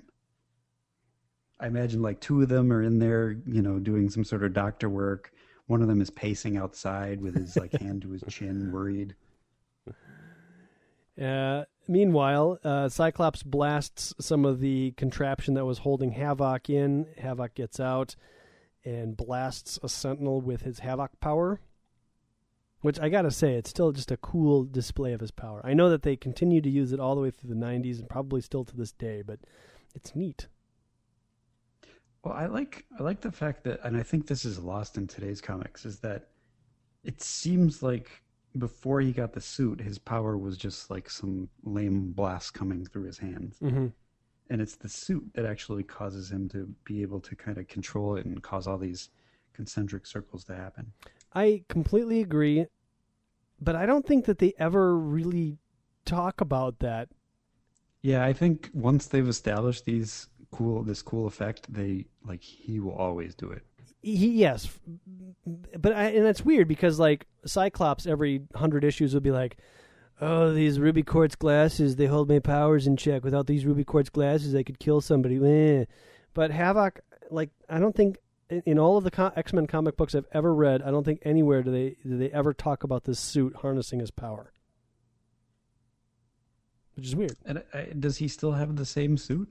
I imagine like two of them are in there, you know, doing some sort of doctor work. One of them is pacing outside with his like hand to his chin, worried.
Uh, meanwhile, uh, Cyclops blasts some of the contraption that was holding Havok in. Havok gets out and blasts a Sentinel with his Havok power. Which I gotta say, it's still just a cool display of his power. I know that they continue to use it all the way through the 90s and probably still to this day, but it's neat.
Well, I like I like the fact that, and I think this is lost in today's comics, is that it seems like before he got the suit, his power was just like some lame blast coming through his hands,
Mm-hmm.
and it's the suit that actually causes him to be able to kind of control it and cause all these concentric circles to happen.
I completely agree. but I don't think that they ever really talk about that.
Yeah, I think once they've established these cool this cool effect, they like he will always do it.
He, yes, but I, and that's weird because like Cyclops, every hundred issues would be like, "Oh, these ruby quartz glasses, they hold my powers in check. Without these ruby quartz glasses, I could kill somebody." Eh. But Havok, like, I don't think in, in all of the X Men comic books I've ever read, I don't think anywhere do they do they ever talk about this suit harnessing his power, which is weird.
And uh, does he still have the same suit?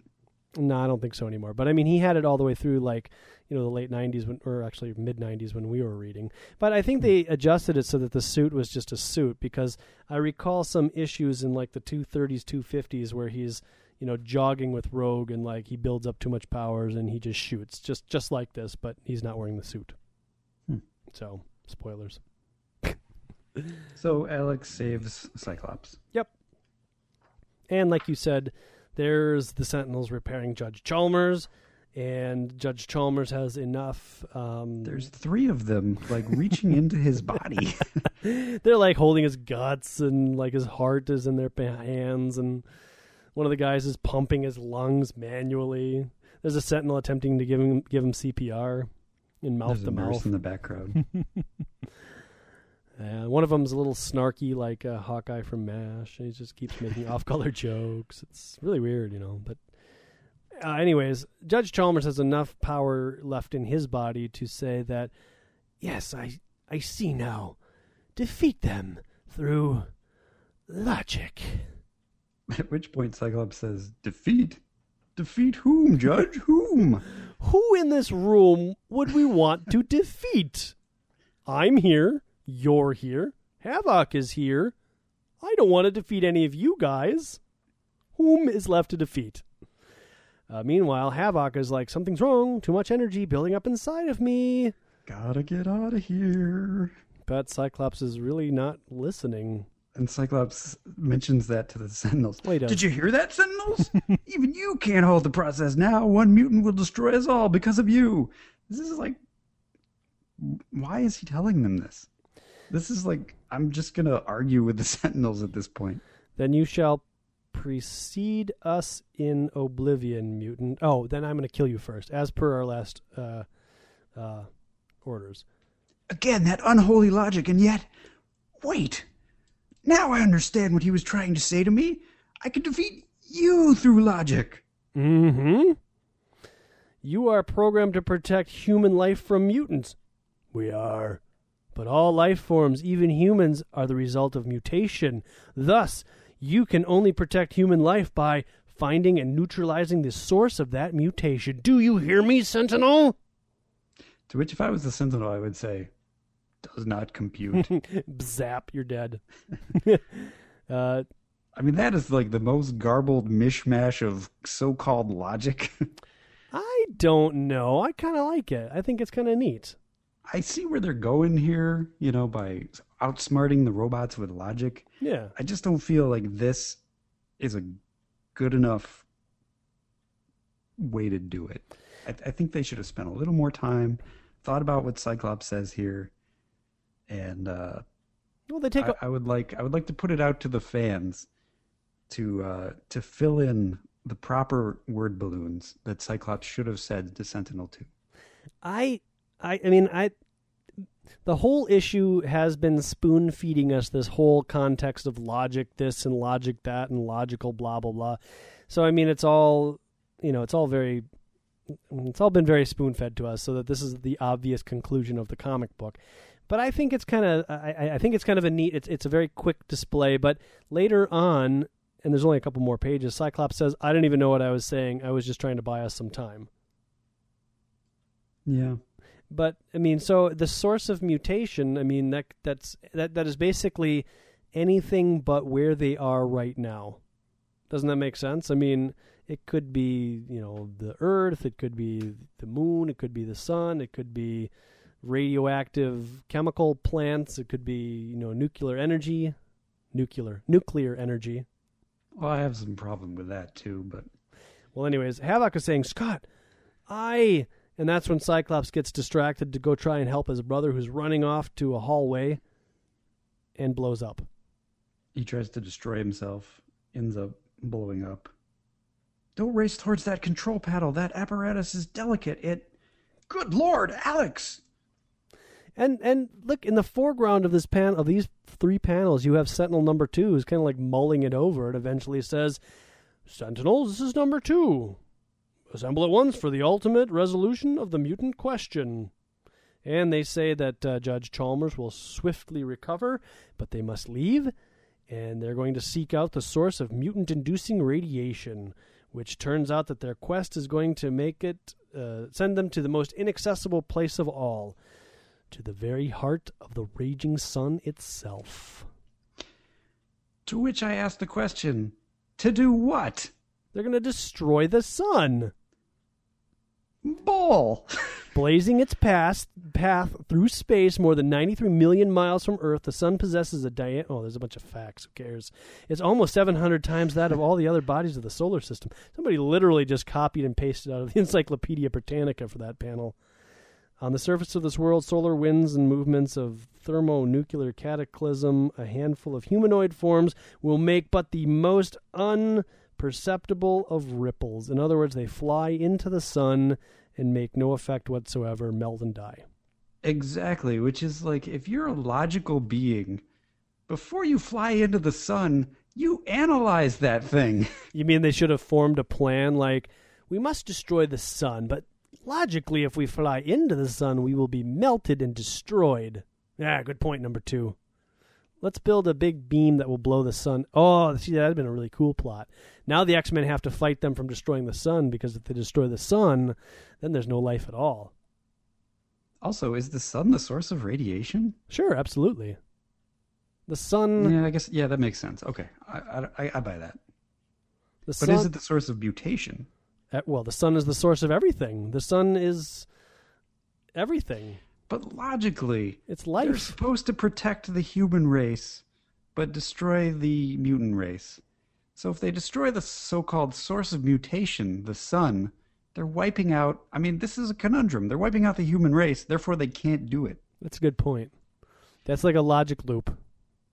No, I don't think so anymore. But I mean, he had it all the way through, like you know, the late '90s, when, or actually mid '90s when we were reading. But I think they adjusted it so that the suit was just a suit because I recall some issues in like the 230s, 250s where he's you know jogging with Rogue and like he builds up too much powers and he just shoots, just just like this, but he's not wearing the suit.
Hmm.
So spoilers. *laughs*
So Alex saves Cyclops. Yep.
And like you said, there's the Sentinels repairing Judge Chalmers, and Judge Chalmers has enough. Um,
There's three of them, like reaching into his body. *laughs* *laughs*
they're like holding his guts, and like his heart is in their hands, and one of the guys is pumping his lungs manually. There's a Sentinel attempting to give him give him CPR in mouth
There's
to
a nurse
mouth.
in the background. *laughs*
Uh, one of them's a little snarky, like uh, Hawkeye from MASH. And He just keeps making *laughs* off-color jokes. It's really weird, you know. But, uh, anyways, Judge Chalmers has enough power left in his body to say that, yes, I, I see now. Defeat them through logic.
At *laughs* which point Cyclops says, "Defeat, defeat whom, Judge? Whom?" *laughs*
Who in this room would we want to defeat? I'm here. You're here. Havok is here. I don't want to defeat any of you guys. Whom is left to defeat? Uh, meanwhile, Havok is like, something's wrong. Too much energy building up inside of me.
Gotta get out of here.
But Cyclops is really not listening.
And Cyclops mentions that to the Sentinels.
He.
Did you hear that, Sentinels? *laughs* Even you can't hold the process now. One mutant will destroy us all because of you. This is like, why is he telling them this? This is like, I'm just gonna argue with the *laughs* Sentinels at this point.
Then you shall precede us in oblivion, mutant. Oh, then I'm going to kill you first, as per our last uh, uh, orders.
Again, that unholy logic, and yet, wait. Now I understand what he was trying to say to me. I could defeat you through logic.
Mm-hmm. You are programmed to protect human life from mutants. We are. But all life forms, even humans, are the result of mutation. Thus, you can only protect human life by finding and neutralizing the source of that mutation. Do you hear me, Sentinel?
To which, if I was the Sentinel, I would say, does not compute. *laughs*
Zap, you're dead. *laughs* uh,
I mean, that is like the most garbled mishmash of so called logic. *laughs*
I don't know. I kind of like it. I think it's kind of neat.
I see where they're going here, you know, by outsmarting the robots with logic.
Yeah.
I just don't feel like this is a good enough way to do it. I, I think they should have spent a little more time, thought about what Cyclops says here, and uh,
Well, they take
I,
a,
I would like I would like to put it out to the fans to uh, to fill in the proper word balloons that Cyclops should have said to Sentinel Two.
I, I, I mean, I. The whole issue has been spoon feeding us this whole context of logic this and logic that and logical blah blah blah. So I mean, it's all you know, it's all very, it's all been very spoon fed to us, so that this is the obvious conclusion of the comic book. But I think it's kind of, I, I- think it's kind of a neat. It's it's a very quick display. But later on, and there's only a couple more pages. Cyclops says, "I didn't even know what I was saying. I was just trying to buy us some time."
Yeah.
But I mean, so the source of mutation, I mean that that's that that is basically anything but where they are right now. Doesn't that make sense? I mean, it could be, you know, the earth, it could be the moon, it could be the sun, it could be radioactive chemical plants, it could be, you know, nuclear energy, nuclear nuclear energy.
Well, I have some problem with that too, but
Well, anyways, Havok is saying, Scott, I. And that's when Cyclops gets distracted to go try and help his brother who's running off to a hallway. and blows up.
He tries to destroy himself, ends up blowing up. Don't race towards that control panel. That apparatus is delicate. It. Good Lord, Alex!
And and look in the foreground of this pan of these three panels, you have Sentinel number two who's kind of like mulling it over. It eventually says, "Sentinels, this is number two. Assemble at once for the ultimate resolution of the mutant question." And they say that uh, Judge Chalmers will swiftly recover, but they must leave, and they're going to seek out the source of mutant-inducing radiation, which turns out that their quest is going to make it uh, send them to the most inaccessible place of all to the very heart of the raging sun itself.
To which I ask the question to do what?
They're going to destroy the sun,
Bull! *laughs*
blazing its path, path through space more than 93 million miles from Earth. The sun possesses a diameter. Oh, there's a bunch of facts. Who cares? It's almost 700 times that of all the other bodies of the solar system. Somebody literally just copied and pasted out of the *laughs* Encyclopedia Britannica for that panel. On the surface of this world, solar winds and movements of thermonuclear cataclysm, a handful of humanoid forms will make but the most unperceptible of ripples. In other words, they fly into the sun and make no effect whatsoever, melt and die.
Exactly, which is like if you're a logical being, before you fly into the sun, you analyze that thing. *laughs*
You mean they should have formed a plan like, we must destroy the sun, but logically, if we fly into the sun, we will be melted and destroyed. Ah, good point number two. Let's build a big beam that will blow the sun. Oh, see, that'd been a really cool plot. Now the X Men have to fight them from destroying the sun because if they destroy the sun, then there's no life at all.
Also, is the sun the source of radiation?
Sure, absolutely. The sun,
Yeah, I guess. Yeah, that makes sense. Okay, I I, I buy that.
the
But
sun.
is it the source of mutation?
uh, well, the sun is the source of everything. The sun is everything.
But logically,
It's life.
they're supposed to protect the human race, but destroy the mutant race. So if they destroy the so-called source of mutation, the sun, they're wiping out. I mean, this is a conundrum. They're wiping out the human race. Therefore, they can't do it.
That's a good point. That's like a logic loop.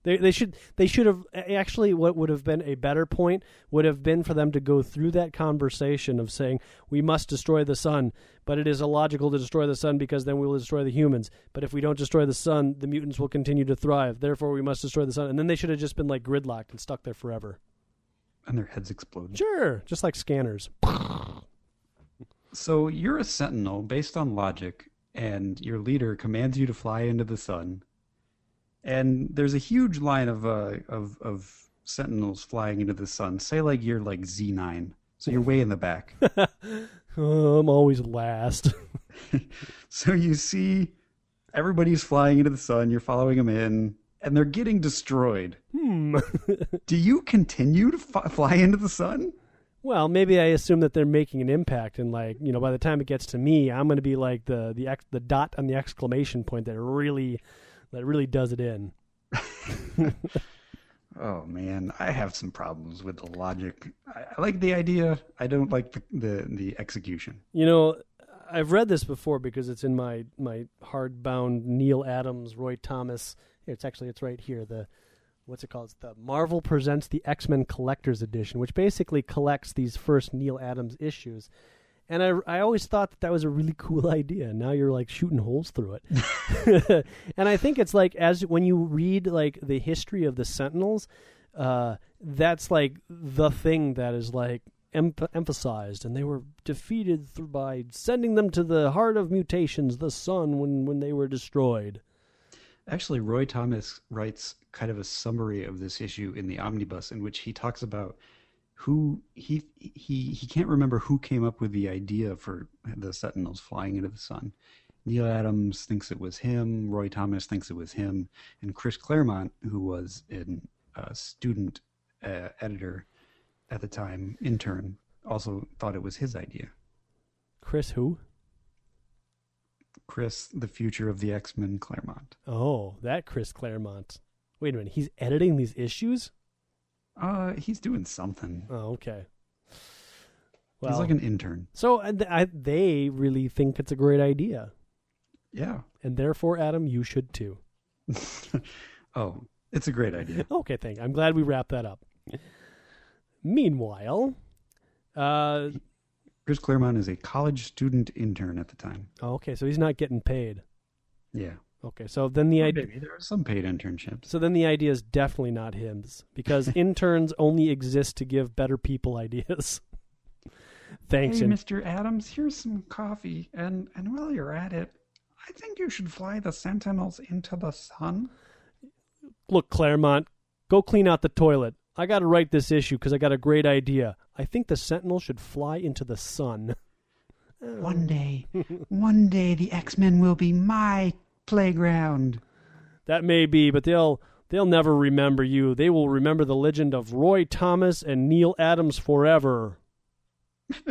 They they should they should have actually what would have been a better point would have been for them to go through that conversation of saying we must destroy the sun, but it is illogical to destroy the sun because then we will destroy the humans. But if we don't destroy the sun, the mutants will continue to thrive. Therefore, we must destroy the sun. And then they should have just been like gridlocked and stuck there forever.
And their heads explode.
Sure, just like scanners.
So you're a sentinel based on logic, and your leader commands you to fly into the sun. And there's a huge line of uh, of of sentinels flying into the sun. Say like you're like Z9, so you're way in the back. *laughs*
I'm always last. *laughs*
so you see everybody's flying into the sun. You're following them in, and they're getting destroyed.
hmm. *laughs*
Do you continue to f- fly into the sun?
Well, maybe I assume that they're making an impact, and like you know, by the time it gets to me, I'm going to be like the the ex, the dot on the exclamation point that really that really does it in. *laughs*
Oh man, I have some problems with the logic. I, I like the idea. I don't like the, the the execution.
You know, I've read this before because it's in my my hardbound Neal Adams, Roy Thomas. It's actually it's right here. The what's it called? It's the Marvel presents the X Men Collector's Edition, which basically collects these first Neal Adams issues. And I, I always thought that that was a really *laughs* cool idea. Now you're like shooting holes through it. *laughs* *laughs* and I think it's like as when you read like the history of the Sentinels, uh, that's like the thing that is like em- emphasized, and they were defeated through by sending them to the heart of mutations, the sun, when when they were destroyed.
Actually, Roy Thomas writes kind of a summary of this issue in the omnibus, in which he talks about who he he he can't remember who came up with the idea for the Sentinels flying into the sun. Neal Adams thinks it was him. Roy Thomas thinks it was him, and Chris Claremont, who was an uh, student uh, editor at the time, intern, also thought it was his idea.
Chris, who?
Chris, the future of the X Men, Claremont.
Oh, that Chris Claremont. Wait a minute, he's editing these issues.
Uh, he's doing something.
Oh, okay.
he's like an intern.
so th- I, they really think it's a great idea,
Yeah.
and therefore, Adam, you should too. *laughs*
oh, It's a great idea. *laughs*
Okay, thank. I'm glad we wrapped that up. Meanwhile, uh,
Chris Claremont is a college student intern at the time.
oh, okay, so he's not getting paid.
Yeah.
Okay, so then the idea.
maybe there are some paid internships.
So then the idea is definitely not his because *laughs* interns only exist to give better people ideas. *laughs* Thanks.
Hey,
in-
Mr. Adams, here's some coffee, and and while you're at it, I think you should fly the Sentinels into the sun.
Look, Claremont, go clean out the toilet. I got to write this issue because I got a great idea. I think the Sentinel should fly into the sun.
One um. day, *laughs* one day, the X Men will be my playground.
That may be, but they'll they'll never remember you. They will remember the legend of Roy Thomas and Neal Adams forever. *laughs*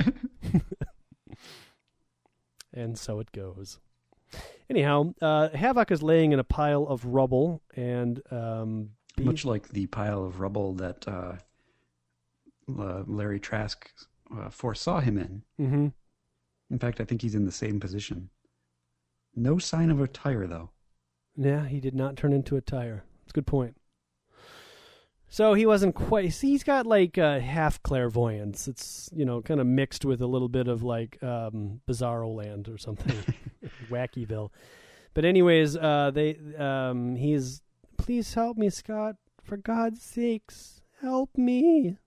and so it goes. Anyhow, uh, Havok is laying in a pile of rubble, and um, Be-
Much like the pile of rubble that uh, uh, Larry Trask uh, foresaw him in.
hmm
In fact, I think he's in the same position. No sign of a tire, though.
Yeah, he did not turn into a tire. That's a good point. So he wasn't quite. See, he's got like uh, half clairvoyance. It's you know kind of mixed with a little bit of like um, Bizarro Land or something, *laughs* Wackyville. But anyways, uh, they um, he's please help me, Scott. For God's sakes, help me.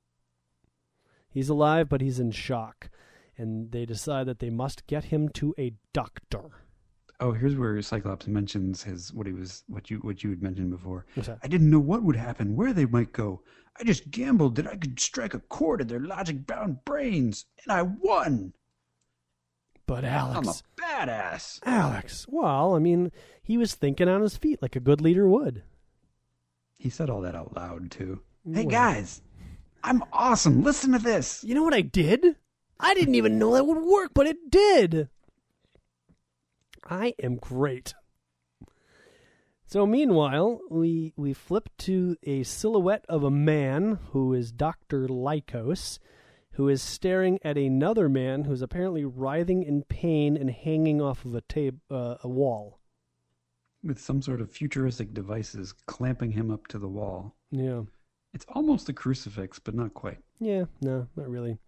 He's alive, but he's in shock, and they decide that they must get him to a doctor.
Oh, here's where Cyclops mentions his what he was what you what you had mentioned before. I didn't know what would happen, where they might go. I just gambled that I could strike a chord at their logic-bound brains, and I won.
But Alex I'm
a badass.
Alex. Well, I mean, he was thinking on his feet like a good leader would.
He said all that out loud too. Hey
Well,
guys, I'm awesome. Listen to this.
You know what I did? I didn't even know that would work, but it did. I am great. So meanwhile, we we flip to a silhouette of a man who is Dr. Lykos, who is staring at another man who's apparently writhing in pain and hanging off of a tab- uh, a wall.
With some sort of futuristic devices clamping him up to the wall.
Yeah.
It's almost a crucifix, but not quite.
Yeah, no, not really.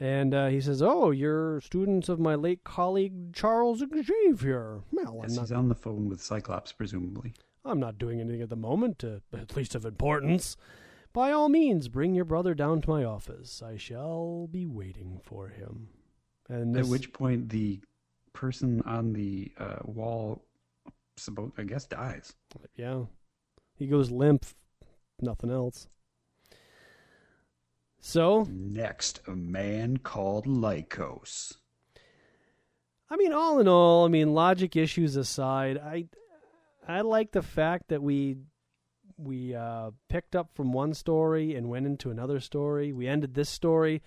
And uh, he says, "Oh, you're students of my late colleague Charles Xavier." Well,
Yes,
not.
he's on the phone with Cyclops, presumably.
I'm not doing anything at the moment, uh, at least of importance. By all means, bring your brother down to my office. I shall be waiting for him. And
At which point, the person on the uh, wall, I guess, dies.
yeah, he goes limp. Nothing else. So,
Next, a man called Lykos.
I mean, all in all, I mean, logic issues aside, I I like the fact that we we uh, picked up from one story and went into another story. We ended this story.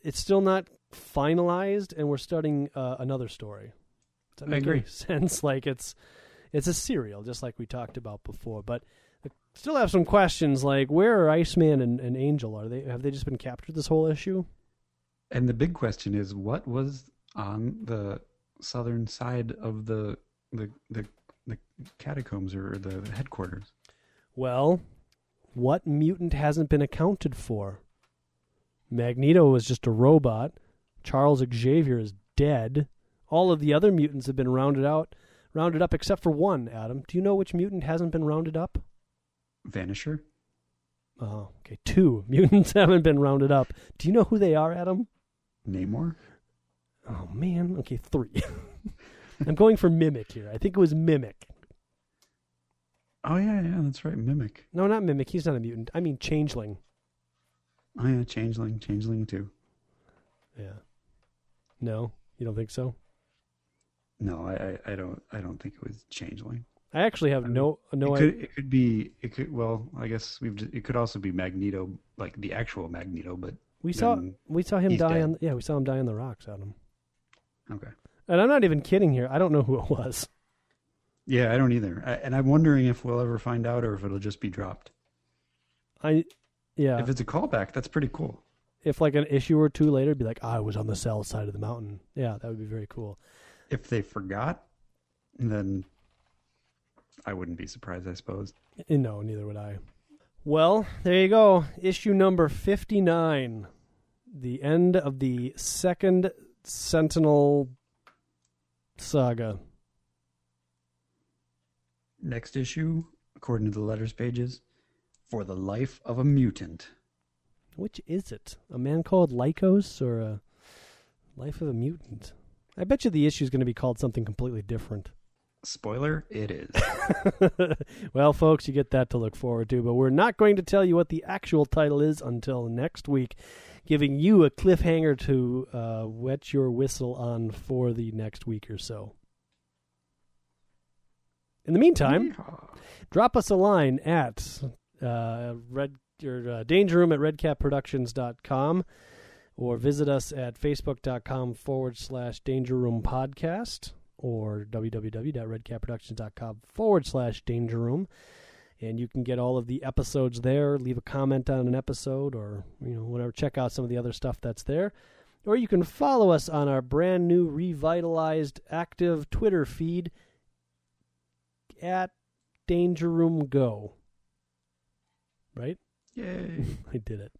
It's still not finalized, and we're starting uh, another story. Does that
I
make
agree.
any *laughs* sense? Like it's it's a serial, just like we talked about before. But I still have some questions, like where are Iceman and, and Angel? Are they have they just been captured this whole issue?
And the big question is, what was on the southern side of the the the, the catacombs or the headquarters?
Well, what mutant hasn't been accounted for? Magneto was just a robot. Charles Xavier is dead. All of the other mutants have been rounded out, rounded up except for one, Adam. Do you know which mutant hasn't been rounded up?
Vanisher?
Oh, okay. Two *laughs* mutants haven't been rounded up. Do you know who they are, Adam?
Namor?
Oh man. Okay, three. *laughs* I'm going for Mimic here. I think it was Mimic.
Oh yeah, yeah, that's right. Mimic.
No, not Mimic. He's not a mutant. I mean Changeling.
Oh yeah, Changeling, Changeling too.
Yeah. No, you don't think so?
No, I, I, I don't, I don't think it was Changeling.
I actually have
I mean,
no no
it
idea.
could, it could be, it could. Well, I guess we've. It could also be Magneto, like the actual Magneto, but
We saw we saw him die
dead.
on yeah we saw him die on the rocks, Adam.
okay.
And I'm not even kidding here. I don't know who it was.
Yeah, I don't either. I, and I'm wondering if we'll ever find out, or if it'll just be dropped.
I yeah.
If it's a callback, that's pretty cool.
If like an issue or two later, be like ah, I was on the south side of the mountain. Yeah, that would be very cool.
If they forgot, then I wouldn't be surprised, I suppose.
Eh, No, neither would I. Well, there you go. Issue number 59. The end of the second Sentinel saga.
Next issue, according to the letters pages, For the Life of a Mutant.
Which is it? A man called Lykos or a Life of a Mutant? I bet you the issue is going to be called something completely different.
Spoiler, it is. *laughs* *laughs*
well, folks, you get that to look forward to, but we're not going to tell you what the actual title is until next week, giving you a cliffhanger to uh, wet your whistle on for the next week or so. In the meantime,
Yeehaw.
drop us a line at uh, red or uh, danger room at redcapproductions.com or visit us at facebook.com forward slash danger room podcast or www.redcapproductions.com forward slash danger room and you can get all of the episodes there leave a comment on an episode or you know whatever check out some of the other stuff that's there or you can follow us on our brand new revitalized active twitter feed at danger room go right
Yay. *laughs*
i did it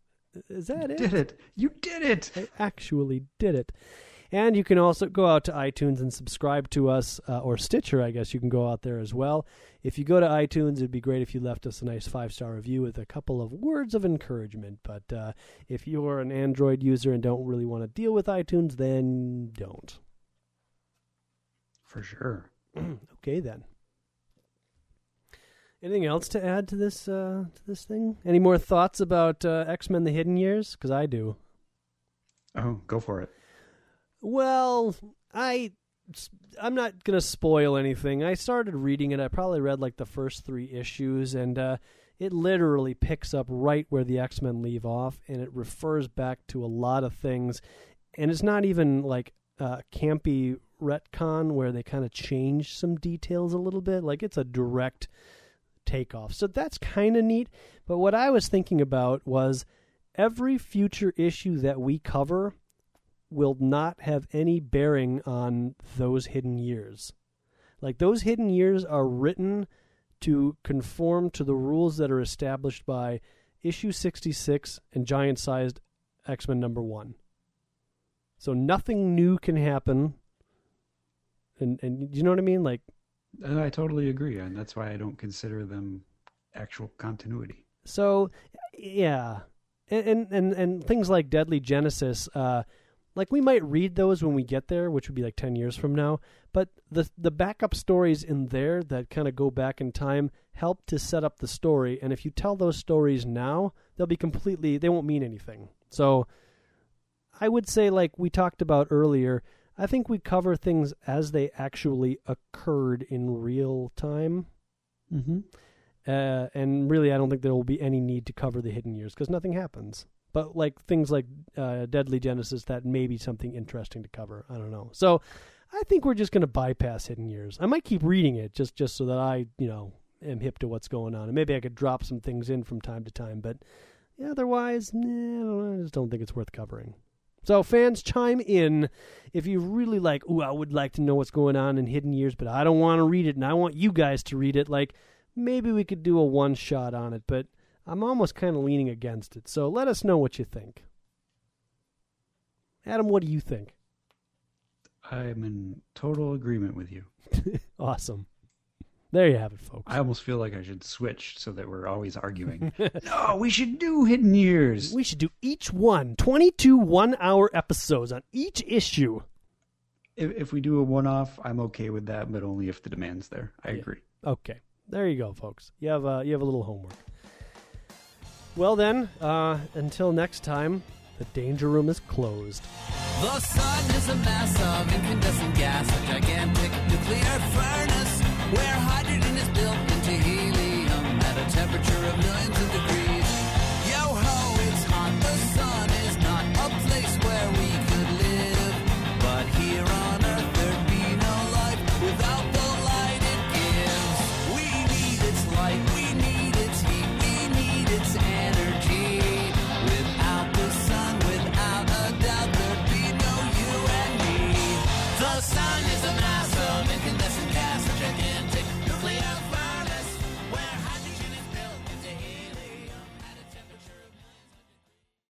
is that it
Did it. You did it.
I actually did it. And you can also go out to iTunes and subscribe to us, uh, or Stitcher, I guess you can go out there as well. If you go to iTunes, it'd be great if you left us a nice five star review with a couple of words of encouragement. But uh, if you're an Android user and don't really want to deal with iTunes, then don't.
For sure. *clears throat*
okay, then. Anything else to add to this uh, to this thing? Any more thoughts about uh, X Men: The Hidden Years? Because I do.
Oh, go for it.
Well, I I'm not gonna spoil anything. I started reading it. I probably read like the first three issues, and uh, it literally picks up right where the X Men leave off, and it refers back to a lot of things. And it's not even like uh, campy retcon where they kind of change some details a little bit. Like it's a direct takeoff. So that's kind of neat. But what I was thinking about was every future issue that we cover will not have any bearing on those hidden years. Like those hidden years are written to conform to the rules that are established by issue 66 and giant sized X-Men number 1. So nothing new can happen. And and you know what I mean? Like
Uh, I totally agree, and that's why I don't consider them actual continuity.
So, yeah, and and and, and things like Deadly Genesis, uh, like we might read those when we get there, which would be like ten years from now. But the the backup stories in there that kind of go back in time help to set up the story. And if you tell those stories now, they'll be completely they won't mean anything. So, I would say, like we talked about earlier. I think we cover things as they actually occurred in real time.
Mm-hmm.
Uh, and really, I don't think there will be any need to cover the hidden years because nothing happens. But like things like uh, Deadly Genesis, that may be something interesting to cover. I don't know. So I think we're just going to bypass hidden years. I might keep reading it just just so that I, you know, am hip to what's going on, and maybe I could drop some things in from time to time. But otherwise, nah, I just don't think it's worth covering. So fans, chime in if you really like. Ooh, I would like to know what's going on in hidden years, but I don't want to read it, and I want you guys to read it. Like maybe we could do a one shot on it, but I'm almost kind of leaning against it. So let us know what you think. Adam, what do you think?
I'm in total agreement with you. *laughs*
Awesome. There you have it, folks.
I almost feel like I should switch so that we're always arguing. *laughs* no, we should do Hidden Years.
we should do each one, 22 one hour episodes on each issue.
If, if we do a one-off, I'm okay with that, but only if the demand's there. I
Yeah.
agree.
Okay, there you go, folks. You have uh, you have a little homework. Well, then, uh, until next time, the danger room is closed.
The sun is a mass of incandescent gas, a gigantic nuclear furnace where hydrogen is built into helium at a temperature of millions of degrees.